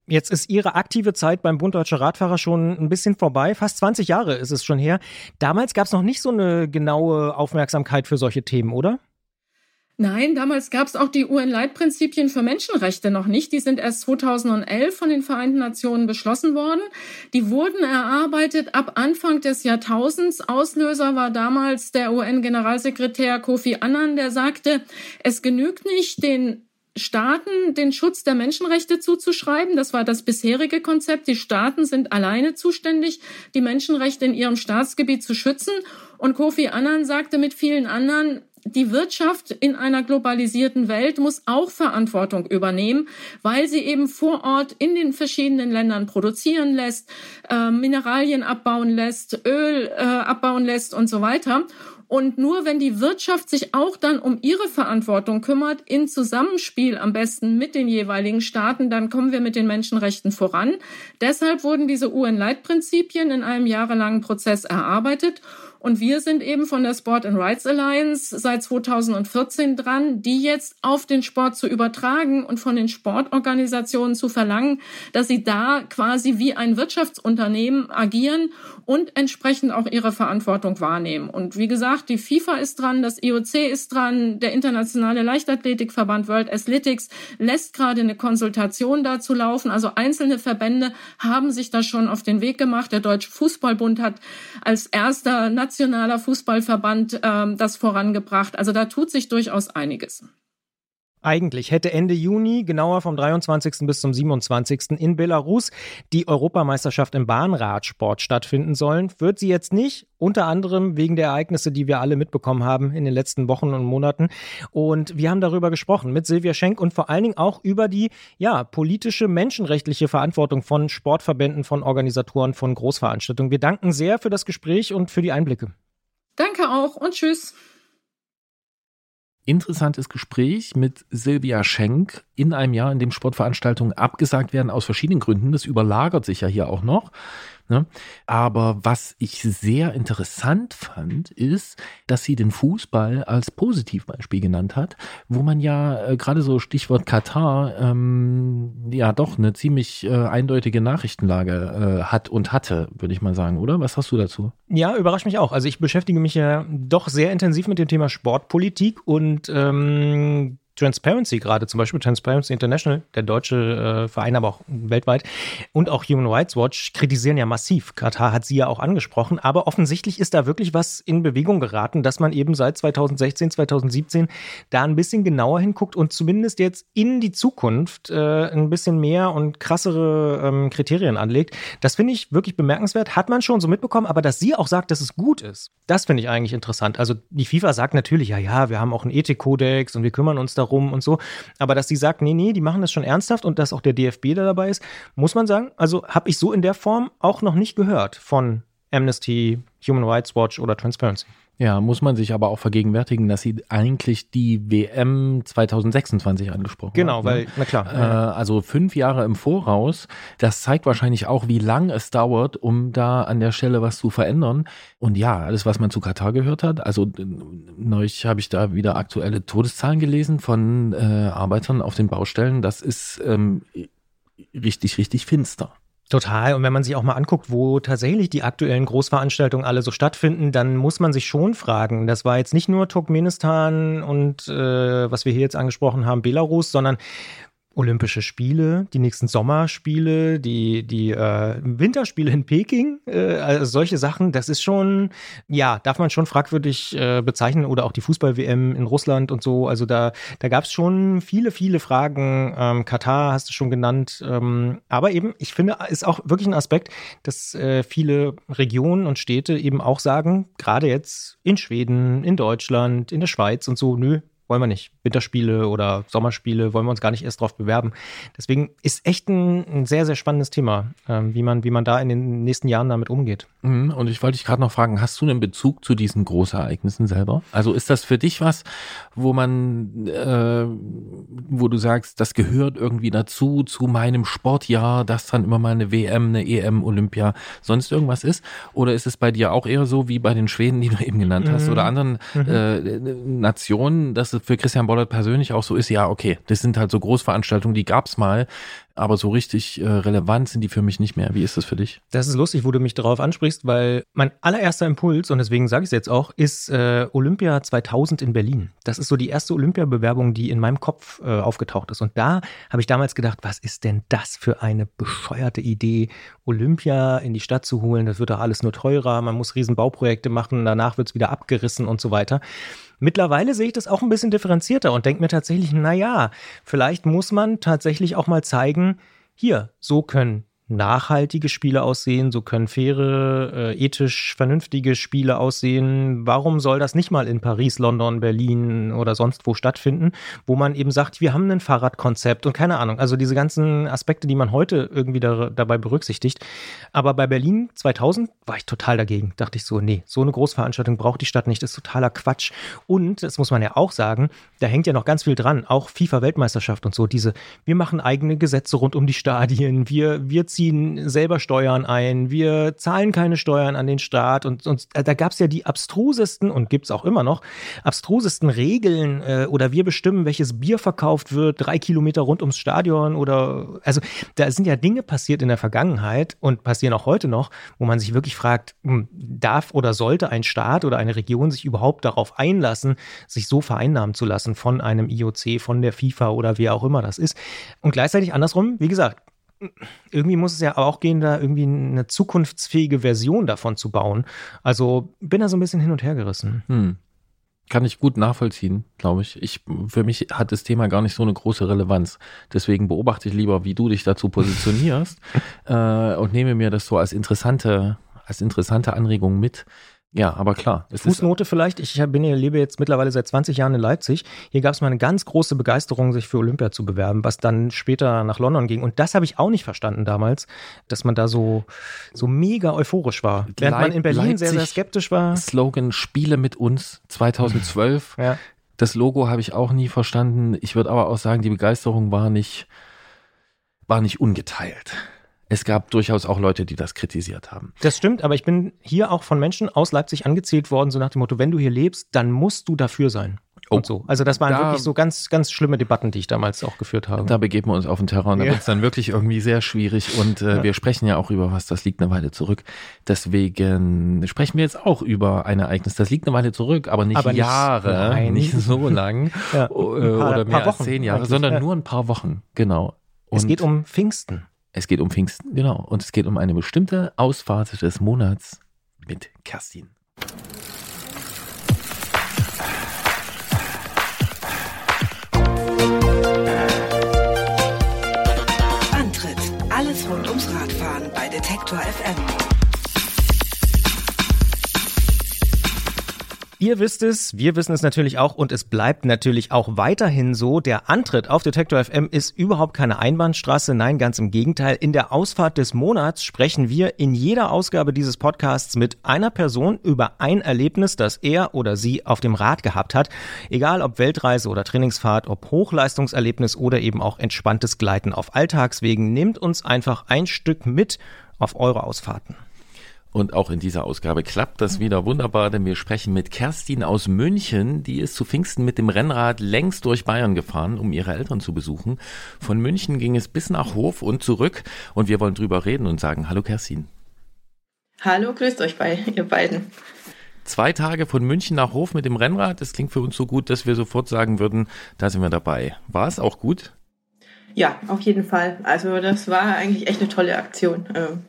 Jetzt ist Ihre aktive Zeit beim Bund Deutscher Radfahrer schon ein bisschen vorbei. Fast 20 Jahre ist es schon her. Damals gab es noch nicht so eine genaue Aufmerksamkeit für solche Themen, oder? Nein, damals gab es auch die UN-Leitprinzipien für Menschenrechte noch nicht. Die sind erst 2011 von den Vereinten Nationen beschlossen worden. Die wurden erarbeitet ab Anfang des Jahrtausends. Auslöser war damals der UN-Generalsekretär Kofi Annan, der sagte, es genügt nicht, den Staaten den Schutz der Menschenrechte zuzuschreiben. Das war das bisherige Konzept. Die Staaten sind alleine zuständig, die Menschenrechte in ihrem Staatsgebiet zu schützen. Und Kofi Annan sagte mit vielen anderen, die Wirtschaft in einer globalisierten Welt muss auch Verantwortung übernehmen, weil sie eben vor Ort in den verschiedenen Ländern produzieren lässt, äh, Mineralien abbauen lässt, Öl äh, abbauen lässt und so weiter. Und nur wenn die Wirtschaft sich auch dann um ihre Verantwortung kümmert, in Zusammenspiel am besten mit den jeweiligen Staaten, dann kommen wir mit den Menschenrechten voran. Deshalb wurden diese UN-Leitprinzipien in einem jahrelangen Prozess erarbeitet. Und wir sind eben von der Sport and Rights Alliance seit 2014 dran, die jetzt auf den Sport zu übertragen und von den Sportorganisationen zu verlangen, dass sie da quasi wie ein Wirtschaftsunternehmen agieren und entsprechend auch ihre Verantwortung wahrnehmen. Und wie gesagt, die FIFA ist dran, das IOC ist dran, der Internationale Leichtathletikverband World Athletics lässt gerade eine Konsultation dazu laufen. Also einzelne Verbände haben sich da schon auf den Weg gemacht. Der Deutsche Fußballbund hat als erster nationaler Fußballverband ähm, das vorangebracht. Also da tut sich durchaus einiges. Eigentlich hätte Ende Juni, genauer vom 23. bis zum 27. in Belarus, die Europameisterschaft im Bahnradsport stattfinden sollen. Wird sie jetzt nicht, unter anderem wegen der Ereignisse, die wir alle mitbekommen haben in den letzten Wochen und Monaten. Und wir haben darüber gesprochen mit Silvia Schenk und vor allen Dingen auch über die ja, politische, menschenrechtliche Verantwortung von Sportverbänden, von Organisatoren, von Großveranstaltungen. Wir danken sehr für das Gespräch und für die Einblicke. Danke auch und tschüss interessantes Gespräch mit Silvia Schenk in einem Jahr, in dem Sportveranstaltungen abgesagt werden aus verschiedenen Gründen. Das überlagert sich ja hier auch noch. Ne? Aber was ich sehr interessant fand, ist, dass sie den Fußball als Positivbeispiel genannt hat, wo man ja äh, gerade so Stichwort Katar ähm, ja doch eine ziemlich äh, eindeutige Nachrichtenlage äh, hat und hatte, würde ich mal sagen, oder? Was hast du dazu? Ja, überrascht mich auch. Also ich beschäftige mich ja doch sehr intensiv mit dem Thema Sportpolitik und ähm, Transparency gerade, zum Beispiel Transparency International, der deutsche äh, Verein, aber auch weltweit, und auch Human Rights Watch kritisieren ja massiv. Katar hat sie ja auch angesprochen, aber offensichtlich ist da wirklich was in Bewegung geraten, dass man eben seit 2016, 2017 da ein bisschen genauer hinguckt und zumindest jetzt in die Zukunft äh, ein bisschen mehr und krassere ähm, Kriterien anlegt. Das finde ich wirklich bemerkenswert. Hat man schon so mitbekommen, aber dass sie auch sagt, dass es gut ist, das finde ich eigentlich interessant. Also die FIFA sagt natürlich, ja, ja, wir haben auch einen Ethikkodex und wir kümmern uns darum darum und so. Aber dass sie sagt, nee, nee, die machen das schon ernsthaft und dass auch der DFB da dabei ist, muss man sagen, also habe ich so in der Form auch noch nicht gehört von Amnesty, Human Rights Watch oder Transparency. Ja, muss man sich aber auch vergegenwärtigen, dass sie eigentlich die WM 2026 angesprochen genau, hat. Genau, weil, na klar. Äh, also fünf Jahre im Voraus. Das zeigt wahrscheinlich auch, wie lang es dauert, um da an der Stelle was zu verändern. Und ja, alles, was man zu Katar gehört hat, also neulich habe ich da wieder aktuelle Todeszahlen gelesen von äh, Arbeitern auf den Baustellen. Das ist ähm, richtig, richtig finster. Total. Und wenn man sich auch mal anguckt, wo tatsächlich die aktuellen Großveranstaltungen alle so stattfinden, dann muss man sich schon fragen. Das war jetzt nicht nur Turkmenistan und äh, was wir hier jetzt angesprochen haben, Belarus, sondern Olympische Spiele, die nächsten Sommerspiele, die, die äh, Winterspiele in Peking, äh, also solche Sachen, das ist schon, ja, darf man schon fragwürdig äh, bezeichnen oder auch die Fußball-WM in Russland und so. Also da, da gab es schon viele, viele Fragen. Ähm, Katar hast du schon genannt. Ähm, aber eben, ich finde, ist auch wirklich ein Aspekt, dass äh, viele Regionen und Städte eben auch sagen, gerade jetzt in Schweden, in Deutschland, in der Schweiz und so, nö, wollen wir nicht. Winterspiele oder Sommerspiele wollen wir uns gar nicht erst drauf bewerben. Deswegen ist echt ein, ein sehr, sehr spannendes Thema, ähm, wie, man, wie man da in den nächsten Jahren damit umgeht. Mhm, und ich wollte dich gerade noch fragen, hast du einen Bezug zu diesen Großereignissen selber? Also ist das für dich was, wo man, äh, wo du sagst, das gehört irgendwie dazu, zu meinem Sportjahr, dass dann immer mal eine WM, eine EM, Olympia, sonst irgendwas ist? Oder ist es bei dir auch eher so wie bei den Schweden, die du eben genannt hast, mhm. oder anderen mhm. äh, Nationen, dass es für Christian Bollert persönlich auch so ist, ja, okay, das sind halt so Großveranstaltungen, die gab's mal, aber so richtig äh, relevant sind die für mich nicht mehr. Wie ist das für dich? Das ist lustig, wo du mich darauf ansprichst, weil mein allererster Impuls, und deswegen sage ich es jetzt auch, ist äh, Olympia 2000 in Berlin. Das ist so die erste Olympiabewerbung, die in meinem Kopf äh, aufgetaucht ist. Und da habe ich damals gedacht, was ist denn das für eine bescheuerte Idee, Olympia in die Stadt zu holen? Das wird doch alles nur teurer, man muss riesen Bauprojekte machen, danach wird es wieder abgerissen und so weiter. Mittlerweile sehe ich das auch ein bisschen differenzierter und denke mir tatsächlich, naja, vielleicht muss man tatsächlich auch mal zeigen, hier, so können nachhaltige Spiele aussehen, so können faire, äh, ethisch vernünftige Spiele aussehen. Warum soll das nicht mal in Paris, London, Berlin oder sonst wo stattfinden, wo man eben sagt, wir haben ein Fahrradkonzept und keine Ahnung, also diese ganzen Aspekte, die man heute irgendwie da, dabei berücksichtigt. Aber bei Berlin 2000 war ich total dagegen. Dachte ich so, nee, so eine Großveranstaltung braucht die Stadt nicht, ist totaler Quatsch. Und, das muss man ja auch sagen, da hängt ja noch ganz viel dran, auch FIFA-Weltmeisterschaft und so, diese, wir machen eigene Gesetze rund um die Stadien, wir, wir ziehen selber Steuern ein, wir zahlen keine Steuern an den Staat und, und äh, da gab es ja die abstrusesten und gibt es auch immer noch abstrusesten Regeln äh, oder wir bestimmen, welches Bier verkauft wird, drei Kilometer rund ums Stadion oder also da sind ja Dinge passiert in der Vergangenheit und passieren auch heute noch, wo man sich wirklich fragt, hm, darf oder sollte ein Staat oder eine Region sich überhaupt darauf einlassen, sich so vereinnahmen zu lassen von einem IOC, von der FIFA oder wer auch immer das ist. Und gleichzeitig andersrum, wie gesagt, irgendwie muss es ja auch gehen, da irgendwie eine zukunftsfähige Version davon zu bauen. Also bin da so ein bisschen hin und her gerissen. Hm. Kann ich gut nachvollziehen, glaube ich. ich. Für mich hat das Thema gar nicht so eine große Relevanz. Deswegen beobachte ich lieber, wie du dich dazu positionierst äh, und nehme mir das so als interessante, als interessante Anregung mit. Ja, aber klar. Fußnote vielleicht, ich bin hier, lebe jetzt mittlerweile seit 20 Jahren in Leipzig. Hier gab es mal eine ganz große Begeisterung, sich für Olympia zu bewerben, was dann später nach London ging. Und das habe ich auch nicht verstanden damals, dass man da so, so mega euphorisch war. Während man in Berlin Leipzig, sehr, sehr skeptisch war. Slogan Spiele mit uns 2012. ja. Das Logo habe ich auch nie verstanden. Ich würde aber auch sagen, die Begeisterung war nicht, war nicht ungeteilt es gab durchaus auch Leute, die das kritisiert haben. Das stimmt, aber ich bin hier auch von Menschen aus Leipzig angezählt worden, so nach dem Motto, wenn du hier lebst, dann musst du dafür sein. Oh, und so. Also das waren da, wirklich so ganz, ganz schlimme Debatten, die ich damals auch geführt habe. Da begeben wir uns auf den Terrain. Da ja. wird es dann wirklich irgendwie sehr schwierig. Und äh, ja. wir sprechen ja auch über was, das liegt eine Weile zurück. Deswegen sprechen wir jetzt auch über ein Ereignis. Das liegt eine Weile zurück, aber nicht, aber nicht Jahre, nein. nicht so lang ja. Äh, paar, oder mehr als zehn Jahre, sondern nur ein paar Wochen. Genau. Und es geht um Pfingsten. Es geht um Pfingsten, genau. Und es geht um eine bestimmte Ausfahrt des Monats mit Kerstin. Ihr wisst es, wir wissen es natürlich auch und es bleibt natürlich auch weiterhin so. Der Antritt auf Detektor FM ist überhaupt keine Einbahnstraße, nein, ganz im Gegenteil. In der Ausfahrt des Monats sprechen wir in jeder Ausgabe dieses Podcasts mit einer Person über ein Erlebnis, das er oder sie auf dem Rad gehabt hat. Egal ob Weltreise oder Trainingsfahrt, ob Hochleistungserlebnis oder eben auch entspanntes Gleiten auf Alltagswegen, nehmt uns einfach ein Stück mit auf eure Ausfahrten. Und auch in dieser Ausgabe klappt das wieder wunderbar, denn wir sprechen mit Kerstin aus München. Die ist zu Pfingsten mit dem Rennrad längst durch Bayern gefahren, um ihre Eltern zu besuchen. Von München ging es bis nach Hof und zurück. Und wir wollen drüber reden und sagen, hallo Kerstin. Hallo, grüßt euch bei ihr beiden. Zwei Tage von München nach Hof mit dem Rennrad, das klingt für uns so gut, dass wir sofort sagen würden, da sind wir dabei. War es auch gut? Ja, auf jeden Fall. Also das war eigentlich echt eine tolle Aktion. Ähm,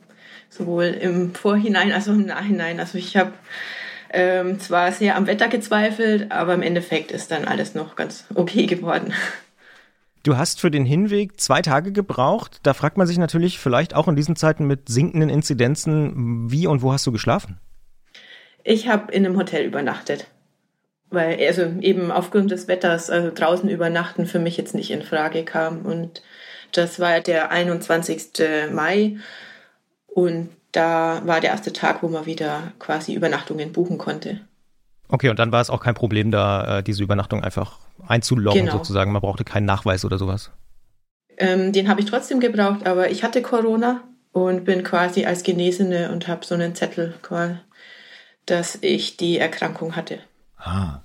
sowohl im Vorhinein als auch im Nachhinein. Also ich habe ähm, zwar sehr am Wetter gezweifelt, aber im Endeffekt ist dann alles noch ganz okay geworden. Du hast für den Hinweg zwei Tage gebraucht. Da fragt man sich natürlich vielleicht auch in diesen Zeiten mit sinkenden Inzidenzen, wie und wo hast du geschlafen? Ich habe in einem Hotel übernachtet. Weil also eben aufgrund des Wetters also draußen übernachten für mich jetzt nicht in Frage kam. Und das war der 21. Mai. Und da war der erste Tag, wo man wieder quasi Übernachtungen buchen konnte. Okay, und dann war es auch kein Problem, da äh, diese Übernachtung einfach einzuloggen genau. sozusagen. Man brauchte keinen Nachweis oder sowas. Ähm, den habe ich trotzdem gebraucht, aber ich hatte Corona und bin quasi als Genesene und habe so einen Zettel, dass ich die Erkrankung hatte. Ah,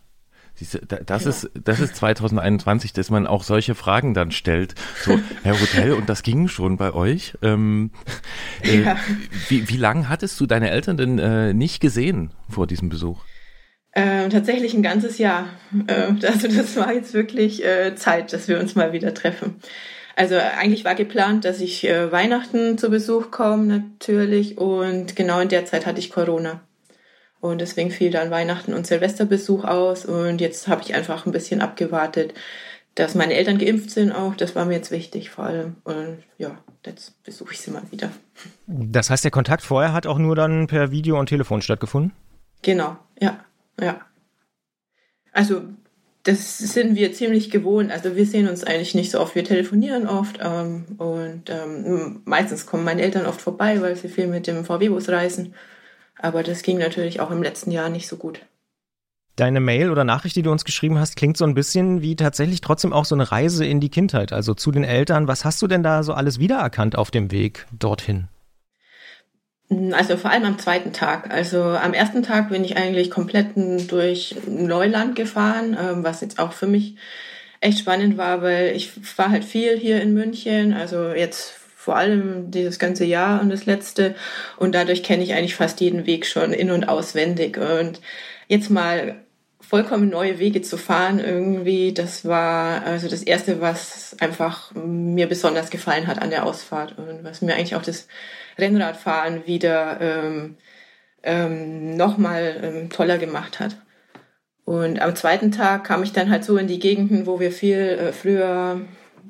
das, ja. ist, das ist 2021, dass man auch solche Fragen dann stellt. So, Herr Hotel, und das ging schon bei euch. Ähm, äh, ja. Wie, wie lange hattest du deine Eltern denn äh, nicht gesehen vor diesem Besuch? Ähm, tatsächlich ein ganzes Jahr. Äh, also das war jetzt wirklich äh, Zeit, dass wir uns mal wieder treffen. Also eigentlich war geplant, dass ich äh, Weihnachten zu Besuch komme natürlich und genau in der Zeit hatte ich Corona. Und deswegen fiel dann Weihnachten und Silvesterbesuch aus. Und jetzt habe ich einfach ein bisschen abgewartet, dass meine Eltern geimpft sind auch. Das war mir jetzt wichtig vor allem. Und ja, jetzt besuche ich sie mal wieder. Das heißt, der Kontakt vorher hat auch nur dann per Video und Telefon stattgefunden? Genau, ja, ja. Also das sind wir ziemlich gewohnt. Also wir sehen uns eigentlich nicht so oft. Wir telefonieren oft ähm, und ähm, meistens kommen meine Eltern oft vorbei, weil sie viel mit dem VW-Bus reisen. Aber das ging natürlich auch im letzten Jahr nicht so gut. Deine Mail oder Nachricht, die du uns geschrieben hast, klingt so ein bisschen wie tatsächlich trotzdem auch so eine Reise in die Kindheit, also zu den Eltern. Was hast du denn da so alles wiedererkannt auf dem Weg dorthin? Also vor allem am zweiten Tag. Also am ersten Tag bin ich eigentlich komplett durch Neuland gefahren, ähm, was jetzt auch für mich echt spannend war, weil ich war halt viel hier in München, also jetzt vor allem dieses ganze Jahr und das letzte. Und dadurch kenne ich eigentlich fast jeden Weg schon in- und auswendig. Und jetzt mal vollkommen neue Wege zu fahren irgendwie, das war also das Erste, was einfach mir besonders gefallen hat an der Ausfahrt und was mir eigentlich auch das Rennradfahren wieder ähm, ähm, nochmal ähm, toller gemacht hat. Und am zweiten Tag kam ich dann halt so in die Gegenden, wo wir viel äh, früher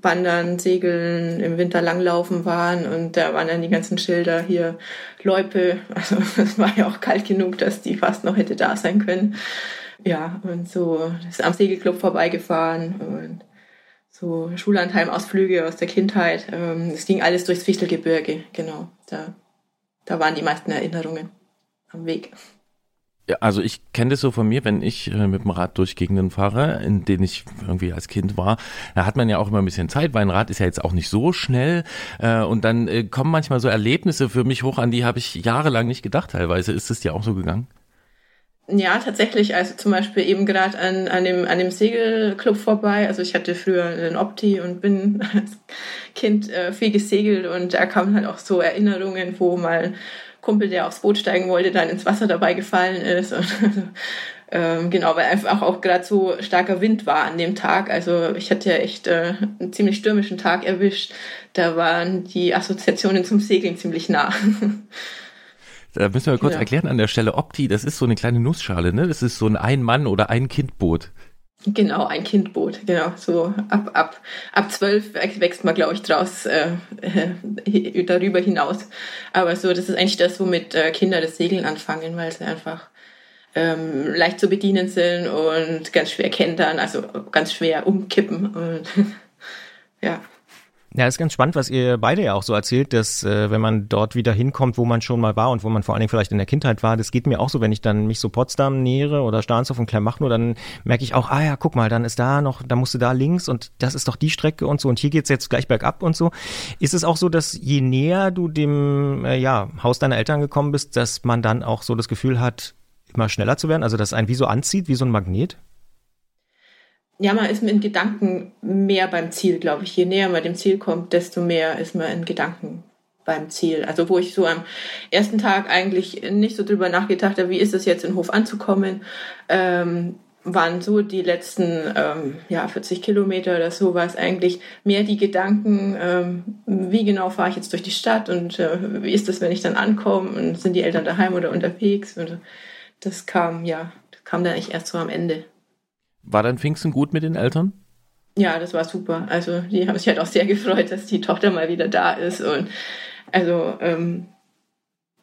Wandern, Segeln, im Winter langlaufen waren und da waren dann die ganzen Schilder hier Loipe. Also es war ja auch kalt genug, dass die fast noch hätte da sein können. Ja, und so ist am Segelclub vorbeigefahren und so Schullandheim-Ausflüge aus der Kindheit. Ähm, es ging alles durchs Fichtelgebirge, genau. Da, da waren die meisten Erinnerungen am Weg. Also ich kenne das so von mir, wenn ich äh, mit dem Rad durch Gegenden fahre, in denen ich irgendwie als Kind war, da hat man ja auch immer ein bisschen Zeit, weil ein Rad ist ja jetzt auch nicht so schnell äh, und dann äh, kommen manchmal so Erlebnisse für mich hoch, an die habe ich jahrelang nicht gedacht teilweise. Ist es dir auch so gegangen? Ja, tatsächlich. Also zum Beispiel eben gerade an, an, dem, an dem Segelclub vorbei. Also ich hatte früher einen Opti und bin als Kind äh, viel gesegelt und da kamen halt auch so Erinnerungen, wo mal Kumpel, der aufs Boot steigen wollte, dann ins Wasser dabei gefallen ist. Und, ähm, genau, weil einfach auch gerade so starker Wind war an dem Tag. Also ich hatte ja echt äh, einen ziemlich stürmischen Tag erwischt. Da waren die Assoziationen zum Segeln ziemlich nah. Da müssen wir kurz ja. erklären an der Stelle, Opti, das ist so eine kleine Nussschale, ne? Das ist so ein Ein-Mann- oder Ein-Kind-Boot. Genau, ein Kindboot, genau. So ab ab ab zwölf wächst man, glaube ich, draus äh, darüber hinaus. Aber so, das ist eigentlich das, womit äh, Kinder das Segeln anfangen, weil sie einfach ähm, leicht zu bedienen sind und ganz schwer kentern, also ganz schwer umkippen und ja. Ja, ist ganz spannend, was ihr beide ja auch so erzählt, dass äh, wenn man dort wieder hinkommt, wo man schon mal war und wo man vor allen Dingen vielleicht in der Kindheit war, das geht mir auch so, wenn ich dann mich so Potsdam nähere oder Stahnshof und Kleinmachnow, dann merke ich auch, ah ja, guck mal, dann ist da noch, da musst du da links und das ist doch die Strecke und so und hier geht's jetzt gleich bergab und so. Ist es auch so, dass je näher du dem äh, ja, Haus deiner Eltern gekommen bist, dass man dann auch so das Gefühl hat, immer schneller zu werden, also dass ein wie so anzieht, wie so ein Magnet? Ja, man ist in Gedanken mehr beim Ziel, glaube ich. Je näher man dem Ziel kommt, desto mehr ist man in Gedanken beim Ziel. Also wo ich so am ersten Tag eigentlich nicht so drüber nachgedacht habe, wie ist es jetzt in Hof anzukommen, ähm, waren so die letzten ähm, ja, 40 Kilometer oder so war es eigentlich mehr die Gedanken, ähm, wie genau fahre ich jetzt durch die Stadt und äh, wie ist das, wenn ich dann ankomme und sind die Eltern daheim oder unterwegs und das kam, ja, das kam dann eigentlich erst so am Ende. War dann Pfingsten gut mit den Eltern? Ja, das war super. Also die haben sich halt auch sehr gefreut, dass die Tochter mal wieder da ist. Und also ähm,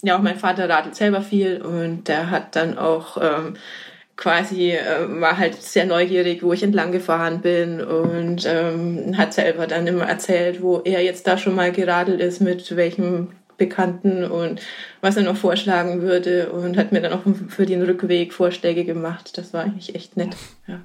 ja, auch mein Vater radelt selber viel und der hat dann auch ähm, quasi äh, war halt sehr neugierig, wo ich entlang gefahren bin und ähm, hat selber dann immer erzählt, wo er jetzt da schon mal geradelt ist, mit welchem Bekannten und was er noch vorschlagen würde und hat mir dann auch für den Rückweg Vorschläge gemacht. Das war eigentlich echt nett. Ja.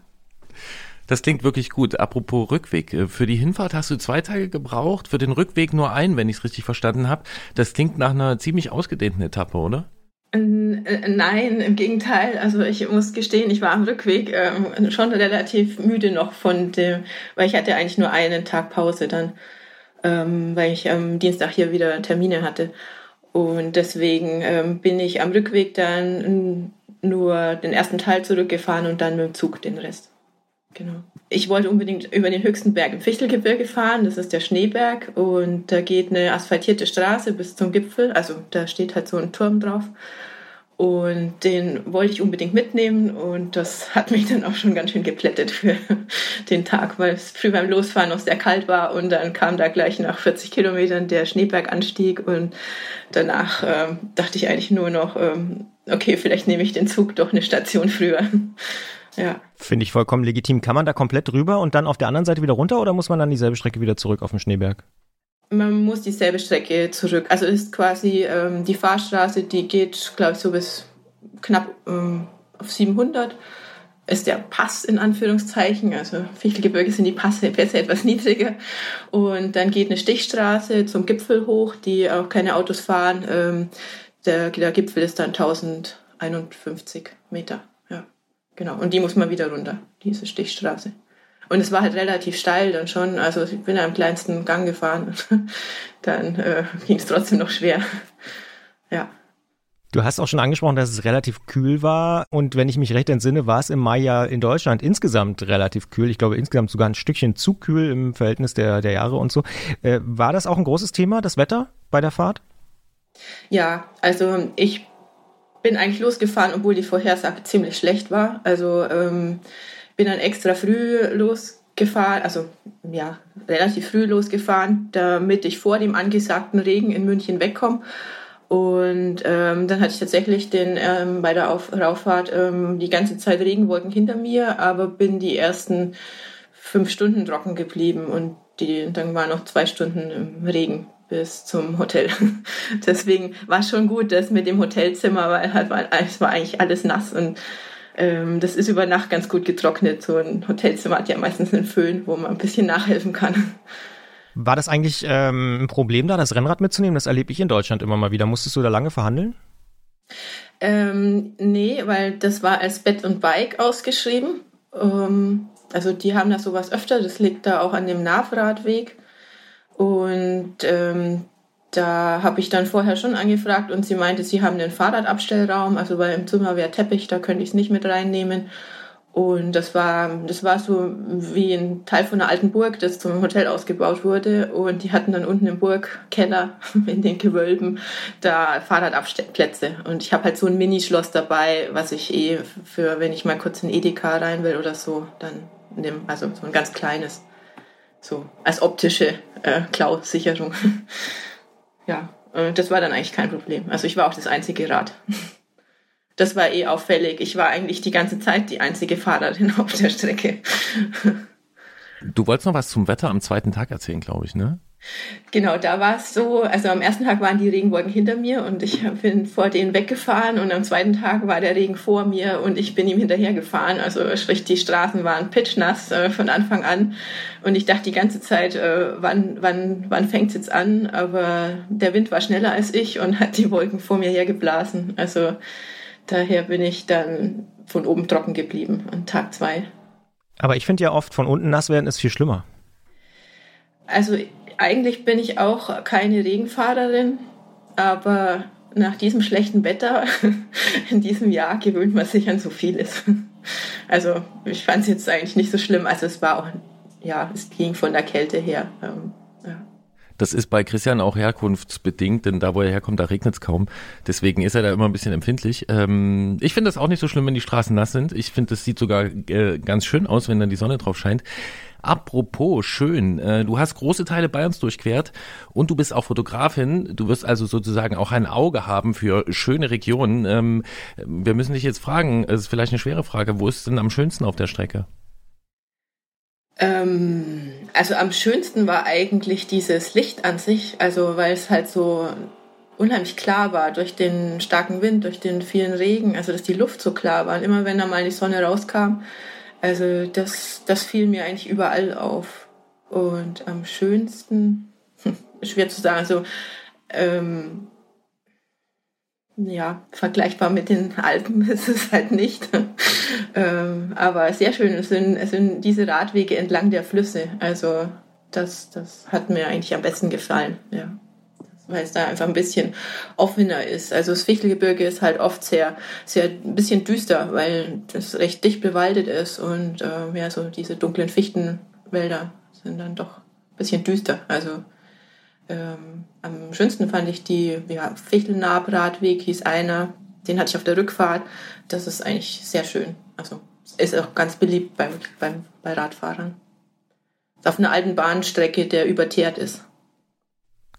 Das klingt wirklich gut. Apropos Rückweg. Äh, für die Hinfahrt hast du zwei Tage gebraucht, für den Rückweg nur einen, wenn ich es richtig verstanden habe. Das klingt nach einer ziemlich ausgedehnten Etappe, oder? Äh, nein, im Gegenteil. Also ich muss gestehen, ich war am Rückweg ähm, schon relativ müde noch von dem, weil ich hatte eigentlich nur einen Tag Pause dann ähm, weil ich am Dienstag hier wieder Termine hatte. Und deswegen ähm, bin ich am Rückweg dann nur den ersten Teil zurückgefahren und dann mit dem Zug den Rest. Genau. Ich wollte unbedingt über den höchsten Berg im Fichtelgebirge fahren, das ist der Schneeberg und da geht eine asphaltierte Straße bis zum Gipfel, also da steht halt so ein Turm drauf und den wollte ich unbedingt mitnehmen und das hat mich dann auch schon ganz schön geplättet für den Tag, weil es früh beim Losfahren noch sehr kalt war und dann kam da gleich nach 40 Kilometern der Schneeberganstieg und danach ähm, dachte ich eigentlich nur noch, ähm, okay, vielleicht nehme ich den Zug doch eine Station früher. ja. Finde ich vollkommen legitim. Kann man da komplett rüber und dann auf der anderen Seite wieder runter oder muss man dann dieselbe Strecke wieder zurück auf den Schneeberg? Man muss dieselbe Strecke zurück. Also ist quasi ähm, die Fahrstraße, die geht, glaube ich, so bis knapp ähm, auf 700. Ist der Pass in Anführungszeichen, also Fichtelgebirge sind die Pässe, Pässe etwas niedriger. Und dann geht eine Stichstraße zum Gipfel hoch, die auch keine Autos fahren. Ähm, der, der Gipfel ist dann 1051 Meter. Ja, genau. Und die muss man wieder runter, diese Stichstraße. Und es war halt relativ steil dann schon. Also ich bin am kleinsten Gang gefahren. dann äh, ging es trotzdem noch schwer. ja. Du hast auch schon angesprochen, dass es relativ kühl war. Und wenn ich mich recht entsinne, war es im Mai ja in Deutschland insgesamt relativ kühl. Ich glaube insgesamt sogar ein Stückchen zu kühl im Verhältnis der, der Jahre und so. Äh, war das auch ein großes Thema, das Wetter bei der Fahrt? Ja, also ich bin eigentlich losgefahren, obwohl die Vorhersage ziemlich schlecht war. Also ähm, bin dann extra früh losgefahren, also ja, relativ früh losgefahren, damit ich vor dem angesagten Regen in München wegkomme. Und ähm, dann hatte ich tatsächlich den ähm, bei der Auf Rauffahrt ähm, die ganze Zeit Regenwolken hinter mir, aber bin die ersten fünf Stunden trocken geblieben und die, dann waren noch zwei Stunden im Regen bis zum Hotel. Deswegen war es schon gut, dass mit dem Hotelzimmer, weil halt war, es war eigentlich alles nass und ähm, das ist über Nacht ganz gut getrocknet. So ein Hotelzimmer hat ja meistens einen Föhn, wo man ein bisschen nachhelfen kann. War das eigentlich ähm, ein Problem da, das Rennrad mitzunehmen? Das erlebe ich in Deutschland immer mal wieder. Musstest du da lange verhandeln? Ähm, nee, weil das war als Bett und Bike ausgeschrieben. Ähm, also die haben da sowas öfter. Das liegt da auch an dem Navradweg. Und ähm, da habe ich dann vorher schon angefragt und sie meinte, sie haben den Fahrradabstellraum, also weil im Zimmer wäre Teppich, da könnte ich es nicht mit reinnehmen. Und das war, das war so wie ein Teil von einer alten Burg, das zum Hotel ausgebaut wurde. Und die hatten dann unten im Burgkeller in den Gewölben da Fahrradabstellplätze. Und ich habe halt so ein Minischloss dabei, was ich eh für, wenn ich mal kurz in Edeka rein will oder so, dann nehme. Also so ein ganz kleines. So als optische äh, Klausicherung. ja, äh, das war dann eigentlich kein Problem. Also ich war auch das einzige Rad. Das war eh auffällig. Ich war eigentlich die ganze Zeit die einzige Fahrerin auf der Strecke. Du wolltest noch was zum Wetter am zweiten Tag erzählen, glaube ich, ne? Genau, da war es so, also am ersten Tag waren die Regenwolken hinter mir und ich bin vor denen weggefahren und am zweiten Tag war der Regen vor mir und ich bin ihm hinterhergefahren. Also sprich, die Straßen waren pitchnass äh, von Anfang an und ich dachte die ganze Zeit, äh, wann, wann, wann fängt's jetzt an? Aber der Wind war schneller als ich und hat die Wolken vor mir hergeblasen. Also daher bin ich dann von oben trocken geblieben an Tag zwei. Aber ich finde ja oft, von unten nass werden ist viel schlimmer. Also eigentlich bin ich auch keine Regenfahrerin, aber nach diesem schlechten Wetter in diesem Jahr gewöhnt man sich an so vieles. Also ich fand es jetzt eigentlich nicht so schlimm. Also es war auch, ja, es ging von der Kälte her. Ähm. Das ist bei Christian auch herkunftsbedingt, denn da, wo er herkommt, da regnet es kaum. Deswegen ist er da immer ein bisschen empfindlich. Ähm, ich finde das auch nicht so schlimm, wenn die Straßen nass sind. Ich finde, das sieht sogar äh, ganz schön aus, wenn dann die Sonne drauf scheint. Apropos, schön, äh, du hast große Teile Bayerns durchquert und du bist auch Fotografin. Du wirst also sozusagen auch ein Auge haben für schöne Regionen. Ähm, wir müssen dich jetzt fragen, es ist vielleicht eine schwere Frage, wo ist denn am schönsten auf der Strecke? Ähm, also am schönsten war eigentlich dieses Licht an sich, also weil es halt so unheimlich klar war durch den starken Wind, durch den vielen Regen, also dass die Luft so klar war. Und immer wenn da mal die Sonne rauskam, also das, das fiel mir eigentlich überall auf. Und am schönsten, schwer zu sagen, also ähm, ja, vergleichbar mit den Alpen ist es halt nicht. ähm, aber sehr schön, es sind, sind diese Radwege entlang der Flüsse. Also das, das hat mir eigentlich am besten gefallen, ja weil es da einfach ein bisschen offener ist. Also das Fichtelgebirge ist halt oft sehr, sehr ein bisschen düster, weil das recht dicht bewaldet ist und äh, ja, so diese dunklen Fichtenwälder sind dann doch ein bisschen düster. Also ähm, am schönsten fand ich die ja, Fichtelnab-Radweg, hieß einer, den hatte ich auf der Rückfahrt. Das ist eigentlich sehr schön. Also ist auch ganz beliebt beim, beim, bei Radfahrern. Ist auf einer alten Bahnstrecke, der überteert ist.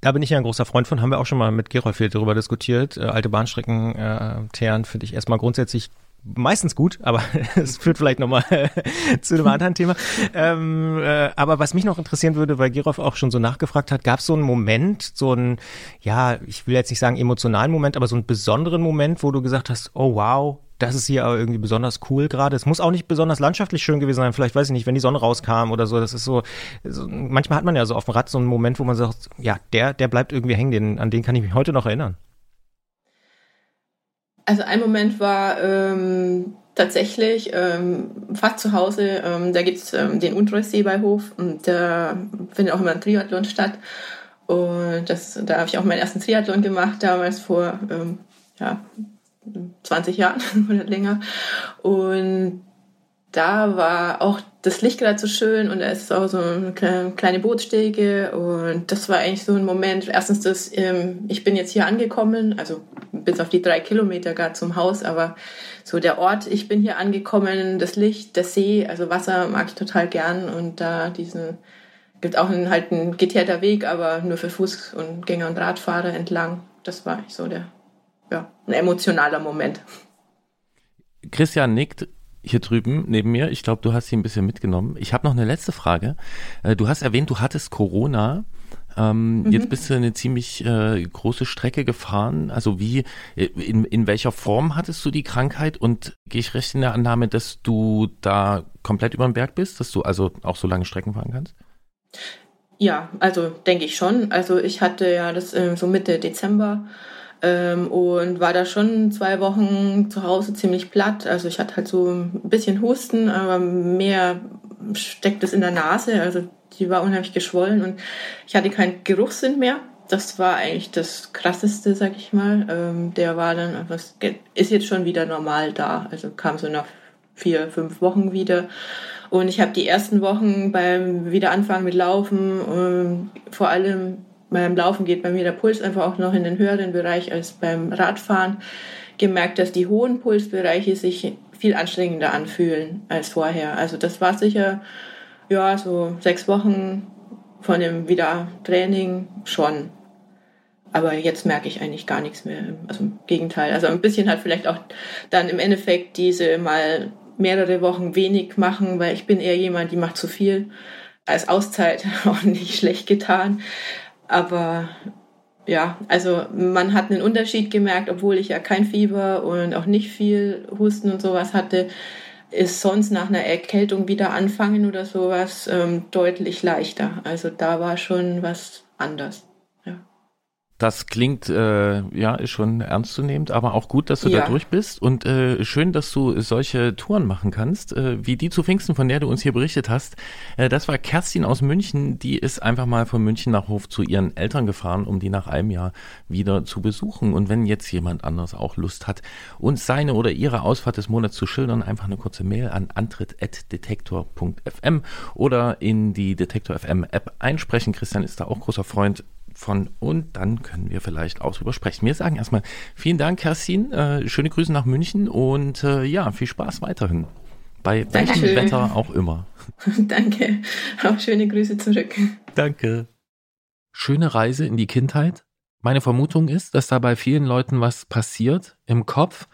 Da bin ich ja ein großer Freund von, haben wir auch schon mal mit Gerolf hier darüber diskutiert. Äh, alte Bahnstrecken äh, teeren finde ich erstmal grundsätzlich meistens gut, aber es führt vielleicht nochmal zu einem anderen Thema. Ähm, äh, aber was mich noch interessieren würde, weil Gerolf auch schon so nachgefragt hat, gab es so einen Moment, so einen, ja, ich will jetzt nicht sagen emotionalen Moment, aber so einen besonderen Moment, wo du gesagt hast, oh wow, das ist hier aber irgendwie besonders cool gerade. Es muss auch nicht besonders landschaftlich schön gewesen sein. Vielleicht weiß ich nicht, wenn die Sonne rauskam oder so. Das ist so, so manchmal hat man ja so auf dem Rad so einen Moment, wo man sagt, ja, der, der bleibt irgendwie hängen. Den, an den kann ich mich heute noch erinnern. Also ein Moment war ähm, tatsächlich ähm, fast zu Hause. Ähm, da gibt's ähm, den Unterseebeihof bei Hof und da findet auch immer ein Triathlon statt. Und das, da habe ich auch meinen ersten Triathlon gemacht, damals vor ähm, ja, 20 Jahren oder länger. Und da war auch das Licht gerade so schön und da ist auch so eine kleine Bootsstege und das war eigentlich so ein Moment. Erstens, dass ähm, ich bin jetzt hier angekommen, also bis auf die drei Kilometer gerade zum Haus, aber so der Ort, ich bin hier angekommen, das Licht, der See, also Wasser mag ich total gern und da diesen gibt auch einen, halt einen geteerter Weg, aber nur für Fuß- und Gänger und Radfahrer entlang. Das war eigentlich so der ja, ein emotionaler Moment. Christian nickt hier drüben neben mir. Ich glaube, du hast sie ein bisschen mitgenommen. Ich habe noch eine letzte Frage. Äh, du hast erwähnt, du hattest Corona. Ähm, mhm. Jetzt bist du eine ziemlich äh, große Strecke gefahren. Also wie, äh, in, in welcher Form hattest du die Krankheit? Und gehe ich recht in der Annahme, dass du da komplett über den Berg bist, dass du also auch so lange Strecken fahren kannst? Ja, also denke ich schon. Also ich hatte ja das äh, so Mitte Dezember ähm, und war da schon zwei Wochen zu Hause ziemlich platt. Also ich hatte halt so ein bisschen Husten, aber mehr steckt es in der Nase. Also die war unheimlich geschwollen und ich hatte keinen Geruchssinn mehr. Das war eigentlich das Krasseste, sag ich mal. Ähm, der war dann, was ist jetzt schon wieder normal da. Also kam so nach vier, fünf Wochen wieder. Und ich habe die ersten Wochen beim Wiederanfangen mit Laufen ähm, vor allem beim Laufen geht bei mir der Puls einfach auch noch in den höheren Bereich als beim Radfahren. Gemerkt, dass die hohen Pulsbereiche sich viel anstrengender anfühlen als vorher. Also das war sicher, ja, so sechs Wochen von dem Wiedertraining schon. Aber jetzt merke ich eigentlich gar nichts mehr. Also im Gegenteil. Also ein bisschen hat vielleicht auch dann im Endeffekt diese mal mehrere Wochen wenig machen, weil ich bin eher jemand, die macht zu viel als Auszeit auch nicht schlecht getan. Aber ja, also man hat einen Unterschied gemerkt, obwohl ich ja kein Fieber und auch nicht viel Husten und sowas hatte, ist sonst nach einer Erkältung wieder anfangen oder sowas ähm, deutlich leichter. Also da war schon was anders. Das klingt, äh, ja, ist schon ernstzunehmend, aber auch gut, dass du ja. da durch bist und äh, schön, dass du solche Touren machen kannst, äh, wie die zu Pfingsten, von der du uns hier berichtet hast. Äh, das war Kerstin aus München, die ist einfach mal von München nach Hof zu ihren Eltern gefahren, um die nach einem Jahr wieder zu besuchen. Und wenn jetzt jemand anderes auch Lust hat, uns seine oder ihre Ausfahrt des Monats zu schildern, einfach eine kurze Mail an antritt.detektor.fm oder in die Detektor FM App einsprechen. Christian ist da auch großer Freund von und dann können wir vielleicht auch drüber sprechen. Wir sagen erstmal vielen Dank, Kerstin. Äh, schöne Grüße nach München und äh, ja, viel Spaß weiterhin. Bei welchem Wetter auch immer. Danke. Auch schöne Grüße zurück. Danke. Schöne Reise in die Kindheit. Meine Vermutung ist, dass da bei vielen Leuten was passiert im Kopf,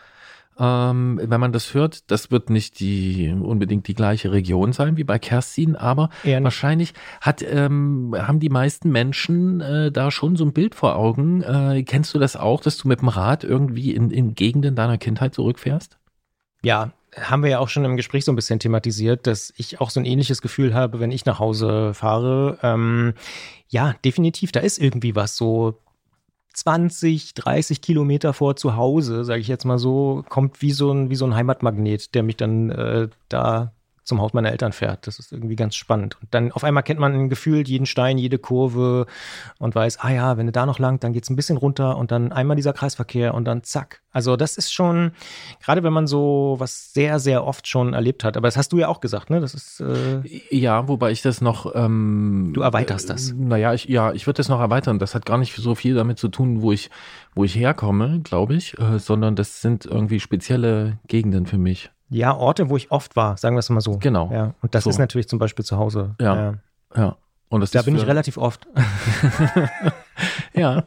ähm, wenn man das hört, das wird nicht die unbedingt die gleiche Region sein wie bei Kerstin, aber wahrscheinlich hat, ähm, haben die meisten Menschen äh, da schon so ein Bild vor Augen. Äh, kennst du das auch, dass du mit dem Rad irgendwie in, in Gegenden deiner Kindheit zurückfährst? Ja, haben wir ja auch schon im Gespräch so ein bisschen thematisiert, dass ich auch so ein ähnliches Gefühl habe, wenn ich nach Hause fahre. Ähm, ja, definitiv, da ist irgendwie was so 20, 30 Kilometer vor zu Hause, sage ich jetzt mal so, kommt wie so ein, wie so ein Heimatmagnet, der mich dann äh, da zum Haus meiner Eltern fährt. Das ist irgendwie ganz spannend. Und dann auf einmal kennt man gefühlt jeden Stein, jede Kurve und weiß, ah ja, wenn du da noch lang, dann geht es ein bisschen runter und dann einmal dieser Kreisverkehr und dann zack. Also das ist schon, gerade wenn man so was sehr, sehr oft schon erlebt hat. Aber das hast du ja auch gesagt, ne? Das ist äh, ja, wobei ich das noch. Ähm, du erweiterst das. Äh, naja, ich, ja, ich würde das noch erweitern. Das hat gar nicht so viel damit zu tun, wo ich, wo ich herkomme, glaube ich, äh, sondern das sind irgendwie spezielle Gegenden für mich. Ja, Orte, wo ich oft war, sagen wir es mal so. Genau. Ja, und das so. ist natürlich zum Beispiel zu Hause. Ja. Ja. ja. Und das da bin ich relativ oft. ja.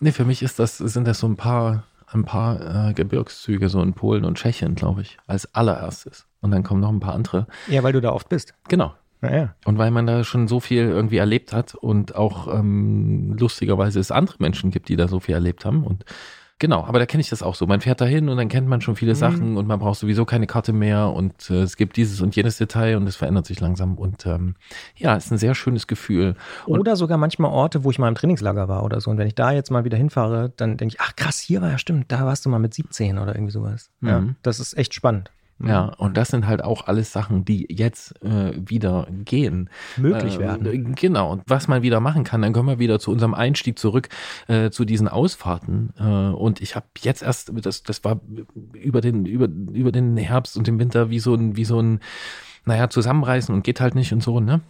Nee, für mich ist das, sind das so ein paar, ein paar äh, Gebirgszüge, so in Polen und Tschechien, glaube ich, als allererstes. Und dann kommen noch ein paar andere. Ja, weil du da oft bist. Genau. Ja, ja. Und weil man da schon so viel irgendwie erlebt hat und auch ähm, lustigerweise es andere Menschen gibt, die da so viel erlebt haben. Und Genau, aber da kenne ich das auch so. Man fährt dahin und dann kennt man schon viele mhm. Sachen und man braucht sowieso keine Karte mehr und äh, es gibt dieses und jenes Detail und es verändert sich langsam und ähm, ja, ist ein sehr schönes Gefühl. Und oder sogar manchmal Orte, wo ich mal im Trainingslager war oder so und wenn ich da jetzt mal wieder hinfahre, dann denke ich, ach krass, hier war ja stimmt, da warst du mal mit 17 oder irgendwie sowas. Mhm. Ja, das ist echt spannend. Ja, und das sind halt auch alles Sachen, die jetzt äh, wieder gehen. Möglich äh, werden. Genau. Und was man wieder machen kann, dann kommen wir wieder zu unserem Einstieg zurück, äh, zu diesen Ausfahrten. Äh, und ich habe jetzt erst, das, das war über den, über, über den Herbst und den Winter wie so ein, wie so ein, naja, zusammenreißen und geht halt nicht und so, ne?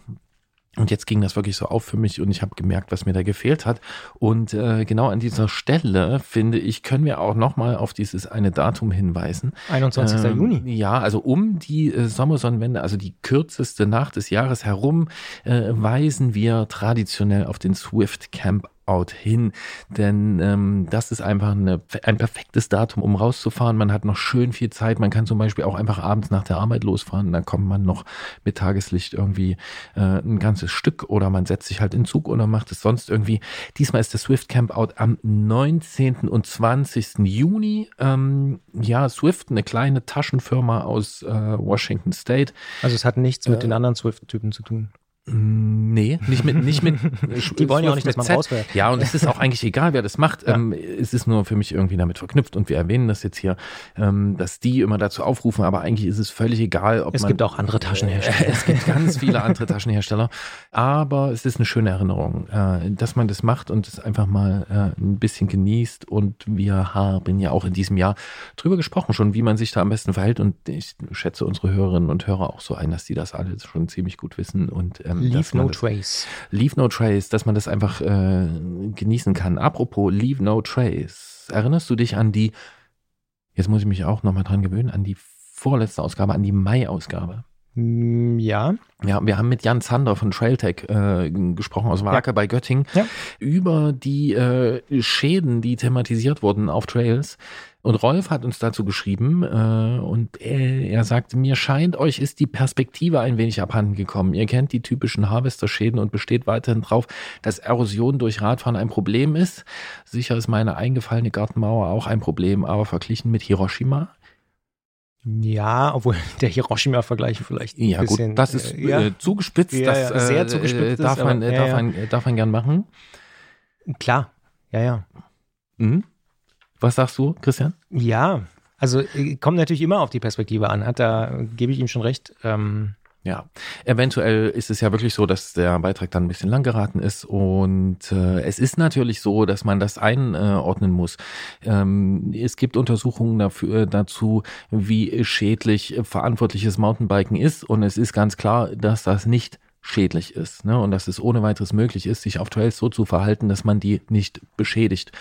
Und jetzt ging das wirklich so auf für mich und ich habe gemerkt, was mir da gefehlt hat. Und äh, genau an dieser Stelle, finde ich, können wir auch nochmal auf dieses eine Datum hinweisen. 21. Ähm, Juni. Ja, also um die äh, Sommersonnenwende, also die kürzeste Nacht des Jahres herum, äh, weisen wir traditionell auf den Swift Camp Out hin, denn ähm, das ist einfach eine, ein perfektes Datum, um rauszufahren. Man hat noch schön viel Zeit. Man kann zum Beispiel auch einfach abends nach der Arbeit losfahren. Dann kommt man noch mit Tageslicht irgendwie äh, ein ganzes Stück oder man setzt sich halt in Zug oder macht es sonst irgendwie. Diesmal ist der Swift Camp Out am 19. und 20. Juni. Ähm, ja, Swift, eine kleine Taschenfirma aus äh, Washington State. Also es hat nichts mit äh, den anderen Swift-Typen zu tun. Nee, nicht mit, nicht mit. Die wollen ja auch nicht, dass man rausfährt. Ja, und es ist auch eigentlich egal, wer das macht. Ja. Ähm, es ist nur für mich irgendwie damit verknüpft und wir erwähnen das jetzt hier, ähm, dass die immer dazu aufrufen, aber eigentlich ist es völlig egal, ob es man. Es gibt auch andere Taschenhersteller. es gibt ganz viele andere Taschenhersteller, aber es ist eine schöne Erinnerung, äh, dass man das macht und es einfach mal äh, ein bisschen genießt und wir haben ja auch in diesem Jahr drüber gesprochen schon, wie man sich da am besten verhält und ich schätze unsere Hörerinnen und Hörer auch so ein, dass die das alle schon ziemlich gut wissen und ähm, Leave No das, Trace. Leave No Trace, dass man das einfach äh, genießen kann. Apropos Leave No Trace, erinnerst du dich an die, jetzt muss ich mich auch nochmal dran gewöhnen, an die vorletzte Ausgabe, an die Mai-Ausgabe? Mm, Ja. Ja, wir haben mit Jan Zander von Trailtech äh, gesprochen aus Wake Ja. bei Göttingen Ja. über die äh, Schäden, die thematisiert wurden auf Trails. Und Rolf hat uns dazu geschrieben äh, und er, er sagte, mir scheint, euch ist die Perspektive ein wenig abhanden gekommen. Ihr kennt die typischen Harvester-Schäden und besteht weiterhin drauf, dass Erosion durch Radfahren ein Problem ist. Sicher ist meine eingefallene Gartenmauer auch ein Problem, aber verglichen mit Hiroshima Ja, obwohl der Hiroshima-Vergleich vielleicht ein Ja, bisschen, gut, das ist äh, ja, äh, zugespitzt. Ja, das ja, sehr äh, zugespitzt äh, darf, ist, man, aber- äh, darf. Man, darf man gern machen. klar. Ja, ja. Mhm. Was sagst du, Christian? Ja, also äh, kommt natürlich immer auf die Perspektive an. Hat da gebe ich ihm schon recht. Ähm, Ja, eventuell ist es ja wirklich so, dass der Beitrag dann ein bisschen lang geraten ist und äh, es ist natürlich so, dass man das einordnen muss. Ähm, es gibt Untersuchungen dafür, dazu, wie schädlich verantwortliches Mountainbiken ist und es ist ganz klar, dass das nicht schädlich ist ne? und dass es ohne weiteres möglich ist, sich auf Trails so zu verhalten, dass man die nicht beschädigt.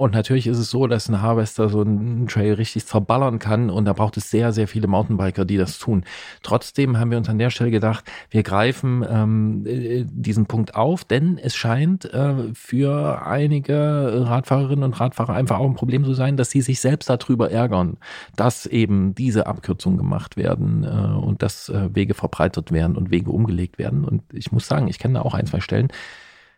Und natürlich ist es so, dass ein Harvester so einen Trail richtig zerballern kann und da braucht es sehr, sehr viele Mountainbiker, die das tun. Trotzdem haben wir uns an der Stelle gedacht, wir greifen ähm, äh, diesen Punkt auf, denn es scheint äh, für einige Radfahrerinnen und Radfahrer einfach auch ein Problem zu sein, dass sie sich selbst darüber ärgern, dass eben diese Abkürzungen gemacht werden äh, und dass äh, Wege verbreitert werden und Wege umgelegt werden. Und ich muss sagen, ich kenne da auch ein, zwei Stellen.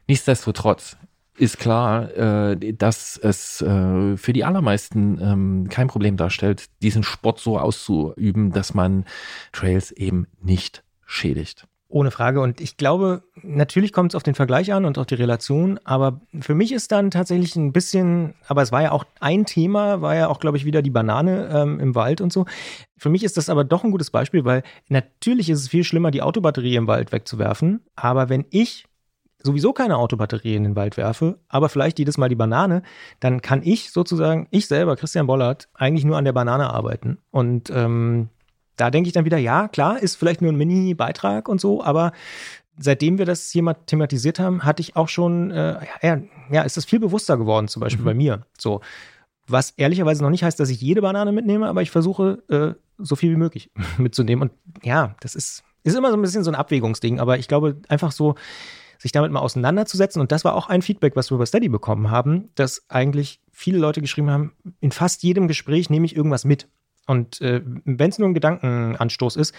Nichtsdestotrotz ist klar, äh, dass es äh, für die allermeisten ähm, kein Problem darstellt, diesen Sport so auszuüben, dass man Trails eben nicht schädigt. Ohne Frage. Und ich glaube, natürlich kommt es auf den Vergleich an und auf die Relation, aber für mich ist dann tatsächlich ein bisschen, aber es war ja auch ein Thema, war ja auch, glaube ich, wieder die Banane ähm, im Wald und so. Für mich ist das aber doch ein gutes Beispiel, weil natürlich ist es viel schlimmer, die Autobatterie im Wald wegzuwerfen, aber wenn ich sowieso keine Autobatterie in den Wald werfe, aber vielleicht jedes Mal die Banane, dann kann ich sozusagen, ich selber, Christian Bollert, eigentlich nur an der Banane arbeiten. Und ähm, da denke ich dann wieder, ja, klar, ist vielleicht nur ein Mini-Beitrag und so, aber seitdem wir das hier mal thematisiert haben, hatte ich auch schon, äh, ja, ja, ist das viel bewusster geworden, zum Beispiel Mhm. bei mir. So. Was ehrlicherweise noch nicht heißt, dass ich jede Banane mitnehme, aber ich versuche, äh, so viel wie möglich mitzunehmen. Und ja, das ist, ist immer so ein bisschen so ein Abwägungsding, aber ich glaube, einfach so, sich damit mal auseinanderzusetzen. Und das war auch ein Feedback, was wir über Steady bekommen haben, dass eigentlich viele Leute geschrieben haben, in fast jedem Gespräch nehme ich irgendwas mit. Und äh, wenn es nur ein Gedankenanstoß ist,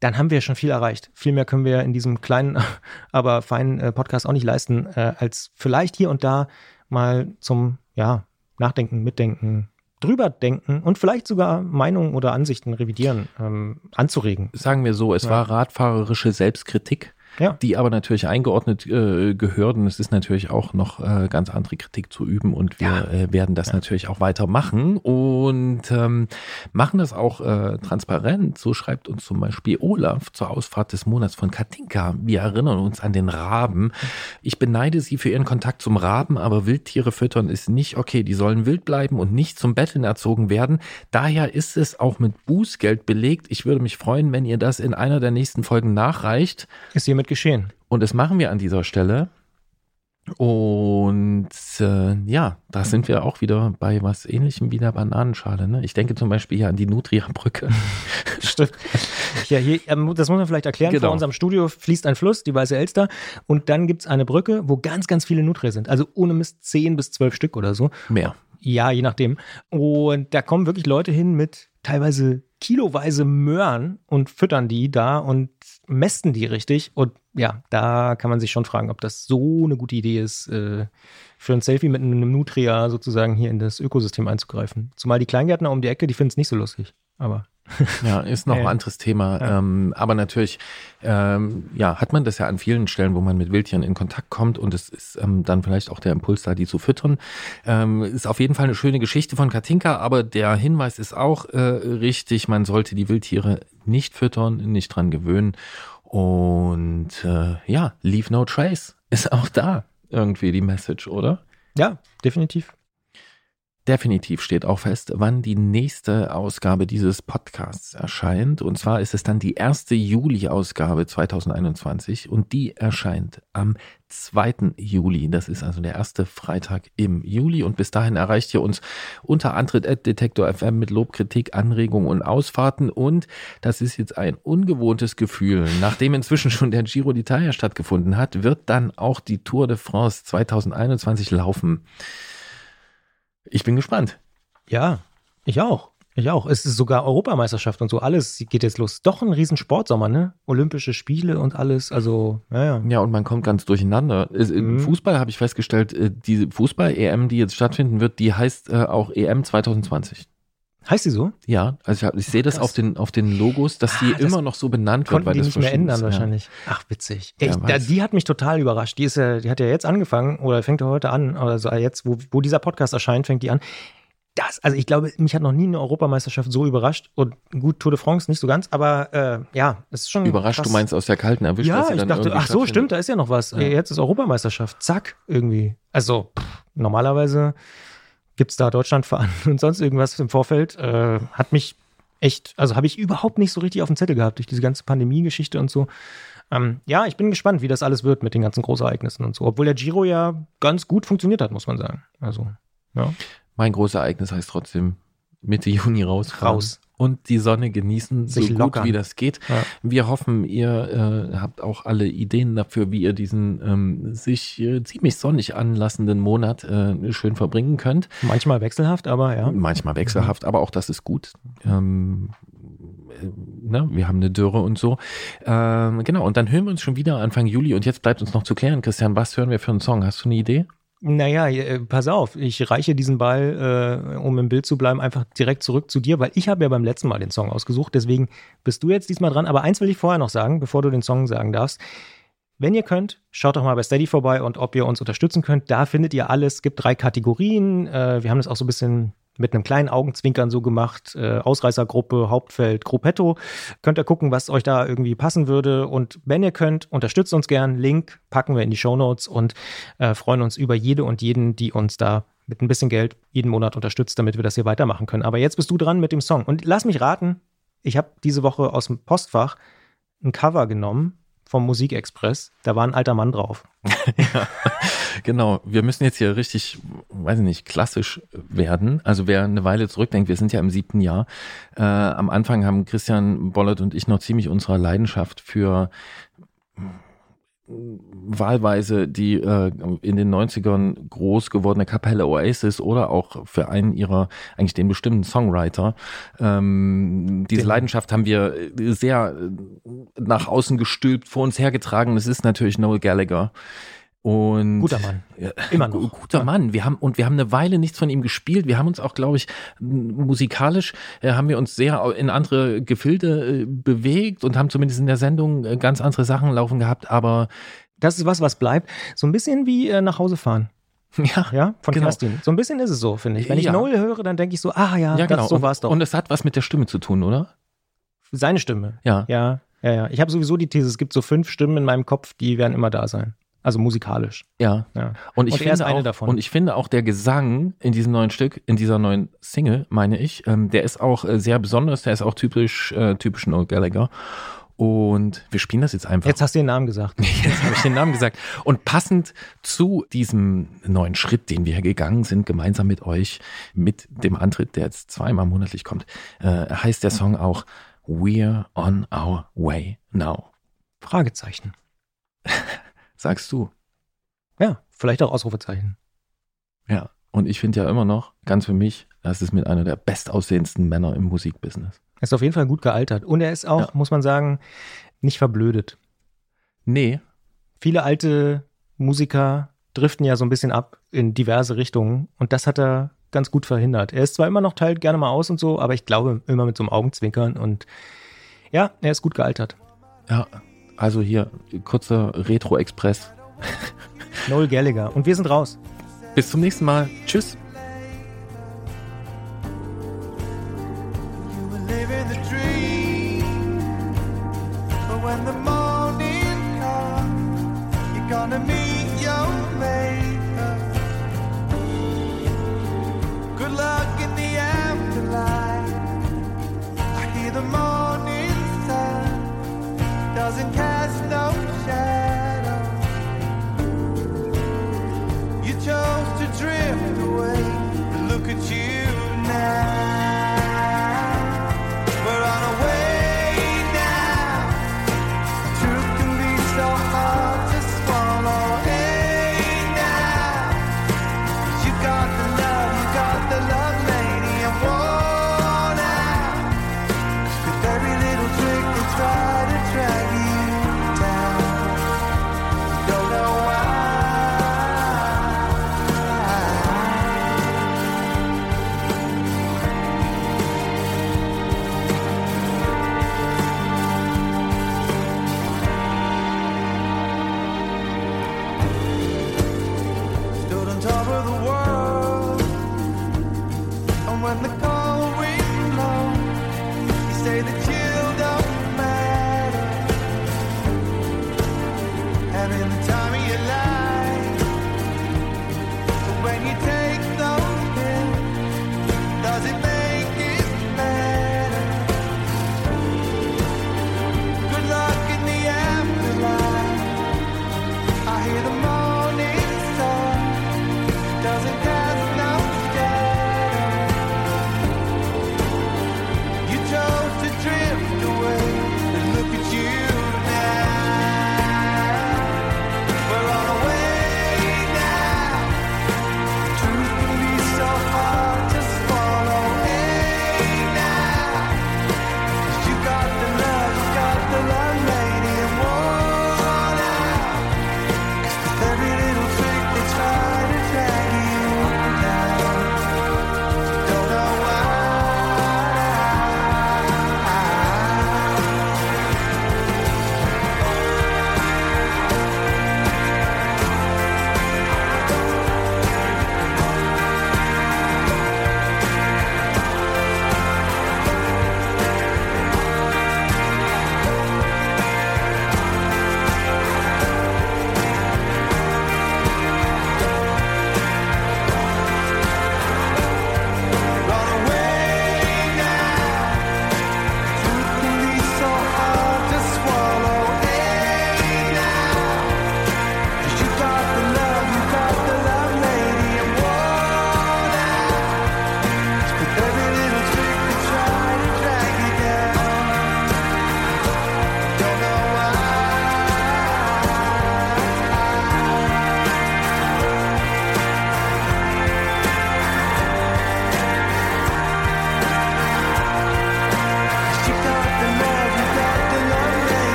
dann haben wir schon viel erreicht. Viel mehr können wir in diesem kleinen, aber feinen äh, Podcast auch nicht leisten, äh, als vielleicht hier und da mal zum ja, Nachdenken, Mitdenken, drüber denken und vielleicht sogar Meinungen oder Ansichten revidieren, ähm, anzuregen. Sagen wir so, es Ja. war radfahrerische Selbstkritik. Ja. die aber natürlich eingeordnet äh, gehört. Und es ist natürlich auch noch äh, ganz andere Kritik zu üben und wir Ja. äh, werden das natürlich auch weitermachen und ähm, machen das auch äh, transparent. So schreibt uns zum Beispiel Olaf zur Ausfahrt des Monats von Katinka. Wir erinnern uns an den Raben. Ich beneide sie für ihren Kontakt zum Raben, aber Wildtiere füttern ist nicht okay. Die sollen wild bleiben und nicht zum Betteln erzogen werden. Daher ist es auch mit Bußgeld belegt. Ich würde mich freuen, wenn ihr das in einer der nächsten Folgen nachreicht. Ist hiermit geschehen. Und das machen wir an dieser Stelle. Und äh, ja, da sind wir auch wieder bei was ähnlichem wie der Bananenschale. Ne? Ich denke zum Beispiel hier an die Nutria-Brücke. Stimmt. Ja, hier, ähm, das muss man vielleicht erklären. Genau. Vor unserem Studio fließt ein Fluss, die Weiße Elster, und dann gibt es eine Brücke, wo ganz, ganz viele Nutria sind. Also ohne Mist 10 bis 12 Stück oder so. Mehr. Ja, je nachdem. Und da kommen wirklich Leute hin mit teilweise kiloweise Möhren und füttern die da und mästen die richtig. Und ja, da kann man sich schon fragen, ob das so eine gute Idee ist, äh, für ein Selfie mit einem Nutria sozusagen hier in das Ökosystem einzugreifen. Zumal die Kleingärtner um die Ecke, die finden es nicht so lustig. Aber Ja, ist noch Ja. ein anderes Thema. Ja. Ähm, aber natürlich, ähm, ja, hat man das ja an vielen Stellen, wo man mit Wildtieren in Kontakt kommt und es ist ähm, dann vielleicht auch der Impuls da, die zu füttern. Ähm, ist auf jeden Fall eine schöne Geschichte von Katinka, aber der Hinweis ist auch äh, richtig, man sollte die Wildtiere nicht füttern, nicht dran gewöhnen. Und äh, ja, leave no trace ist auch da irgendwie die Message, oder? ja, definitiv. Definitiv steht auch fest, wann die nächste Ausgabe dieses Podcasts erscheint. Und zwar ist es dann die erste Juli-Ausgabe 2021 und die erscheint am 2. Juli. Das ist also der erste Freitag im Juli. Und bis dahin erreicht ihr uns unter Antritt at Detektor FM mit Lob, Kritik, Anregungen und Ausfahrten. Und das ist jetzt ein ungewohntes Gefühl. Nachdem inzwischen schon der Giro d'Italia stattgefunden hat, wird dann auch die Tour de France 2021 laufen. Ich bin gespannt. Ja, ich auch. Ich auch. Es ist sogar Europameisterschaft und so. Alles geht jetzt los. Doch ein riesen Sportsommer, ne? Olympische Spiele und alles. Also, ja, ja. Ja, und man kommt ganz durcheinander. Im Mhm. Fußball habe ich festgestellt, äh, diese Fußball-EM, die jetzt stattfinden wird, die heißt äh, auch EM 2020. Heißt die so? Ja, also ich, ich sehe das Krass. auf den, auf den Logos, dass die Ah, das immer noch so benannt wird. Konnten weil die nicht mehr ändern ist, ja. wahrscheinlich. Ach, witzig. Ja, Echt, da, die hat mich total überrascht. Die ist ja, die hat ja jetzt angefangen oder fängt ja heute an, oder so jetzt, wo, wo dieser Podcast erscheint, fängt die an. Das, also ich glaube, mich hat noch nie eine Europameisterschaft so überrascht. Und gut, Tour de France nicht so ganz, aber äh, ja, es ist schon. Überrascht, krass. du meinst aus der kalten erwischt, Ja, sie ich dachte, ach so, stimmt, da ist ja noch was. Ja. Jetzt ist Europameisterschaft. Zack, irgendwie. Also, pff, normalerweise gibt's da Deutschland voran und sonst irgendwas im Vorfeld. Äh, hat mich echt, also habe ich überhaupt nicht so richtig auf dem Zettel gehabt durch diese ganze Pandemie-Geschichte und so. Ähm, ja, ich bin gespannt, wie das alles wird mit den ganzen Großereignissen und so. Obwohl der Giro ja ganz gut funktioniert hat, muss man sagen. Also, ja. Mein großes Ereignis heißt trotzdem Mitte Juni rausfahren. Raus. Und die Sonne genießen, Sich so gut lockern. wie das geht. Ja. Wir hoffen, ihr äh, habt auch alle Ideen dafür, wie ihr diesen ähm, sich äh, ziemlich sonnig anlassenden Monat äh, schön verbringen könnt. Manchmal wechselhaft, aber ja. Manchmal wechselhaft, aber auch das ist gut. Ähm, äh, ne? Wir haben eine Dürre und so. Ähm, genau, und dann hören wir uns schon wieder Anfang Juli. Und jetzt bleibt uns noch zu klären, Christian, was hören wir für einen Song? Hast du eine Idee? Naja, äh, pass auf, ich reiche diesen Ball, äh, um im Bild zu bleiben, einfach direkt zurück zu dir, weil ich habe ja beim letzten Mal den Song ausgesucht, deswegen bist du jetzt diesmal dran. Aber eins will ich vorher noch sagen, bevor du den Song sagen darfst. Wenn ihr könnt, schaut doch mal bei Steady vorbei und ob ihr uns unterstützen könnt. Da findet ihr alles. Es gibt drei Kategorien. Äh, wir haben das auch so ein bisschen mit einem kleinen Augenzwinkern so gemacht. Äh, Ausreißergruppe, Hauptfeld, Gruppetto. Könnt ihr gucken, was euch da irgendwie passen würde. Und wenn ihr könnt, unterstützt uns gern. Link packen wir in die Shownotes und äh, freuen uns über jede und jeden, die uns da mit ein bisschen Geld jeden Monat unterstützt, damit wir das hier weitermachen können. Aber jetzt bist du dran mit dem Song. Und lass mich raten, ich habe diese Woche aus dem Postfach ein Cover genommen vom Musikexpress. Da war ein alter Mann drauf. Genau, wir müssen jetzt hier richtig, weiß ich nicht, klassisch werden. Also wer eine Weile zurückdenkt, wir sind ja im siebten Jahr. Äh, am Anfang haben Christian Bollert und ich noch ziemlich unserer Leidenschaft für wahlweise die äh, in den 90ern groß gewordene Kapelle Oasis oder auch für einen ihrer, eigentlich den bestimmten Songwriter. Ähm, diese Den- Leidenschaft haben wir sehr nach außen gestülpt, vor uns hergetragen. Das ist natürlich Noel Gallagher. Und Guter Mann. Ja, Immer noch. Guter Mann. Wir haben, und wir haben eine Weile nichts von ihm gespielt. Wir haben uns auch, glaube ich, musikalisch äh, haben wir uns sehr in andere Gefilde äh, bewegt und haben zumindest in der Sendung äh, ganz andere Sachen laufen gehabt. Aber Das ist was, was bleibt. So ein bisschen wie äh, nach Hause fahren. ja, Ja, von Genau. Kerstin. So ein bisschen ist es so, finde ich. Wenn ich Ja. Noel höre, dann denke ich so, ah ja, ja, genau. das, so war es doch. Und es hat was mit der Stimme zu tun, oder? Seine Stimme. Ja. Ja, ja, ja. Ich habe sowieso die These, es gibt so fünf Stimmen in meinem Kopf, die werden immer da sein. Also musikalisch. Ja. Ja. Und ich Und finde eine auch, davon. und ich finde auch der Gesang in diesem neuen Stück, in dieser neuen Single, meine ich, ähm, der ist auch äh, sehr besonders. Der ist auch typisch, äh, typisch Noel Gallagher. Und wir spielen das jetzt einfach. Jetzt hast du den Namen gesagt. Jetzt habe ich den Namen gesagt. Und passend zu diesem neuen Schritt, den wir gegangen sind, gemeinsam mit euch, mit dem Antritt, der jetzt zweimal monatlich kommt, äh, heißt der Song auch We're on our way now. Fragezeichen. Sagst du? Ja, vielleicht auch Ausrufezeichen. Ja. Und ich finde ja immer noch, ganz für mich, das ist mit einer der bestaussehendsten Männer im Musikbusiness. Er ist auf jeden Fall gut gealtert. Und er ist auch, Ja. muss man sagen, nicht verblödet. Nee, Viele alte Musiker driften ja so ein bisschen ab in diverse Richtungen. Und das hat er ganz gut verhindert. Er ist zwar immer noch teilt gerne mal aus und so, aber ich glaube immer mit so einem Augenzwinkern. Und ja, er ist gut gealtert. ja, also hier, kurzer Retro-Express. Noel Gallagher. Und wir sind raus. Bis zum nächsten Mal. Tschüss.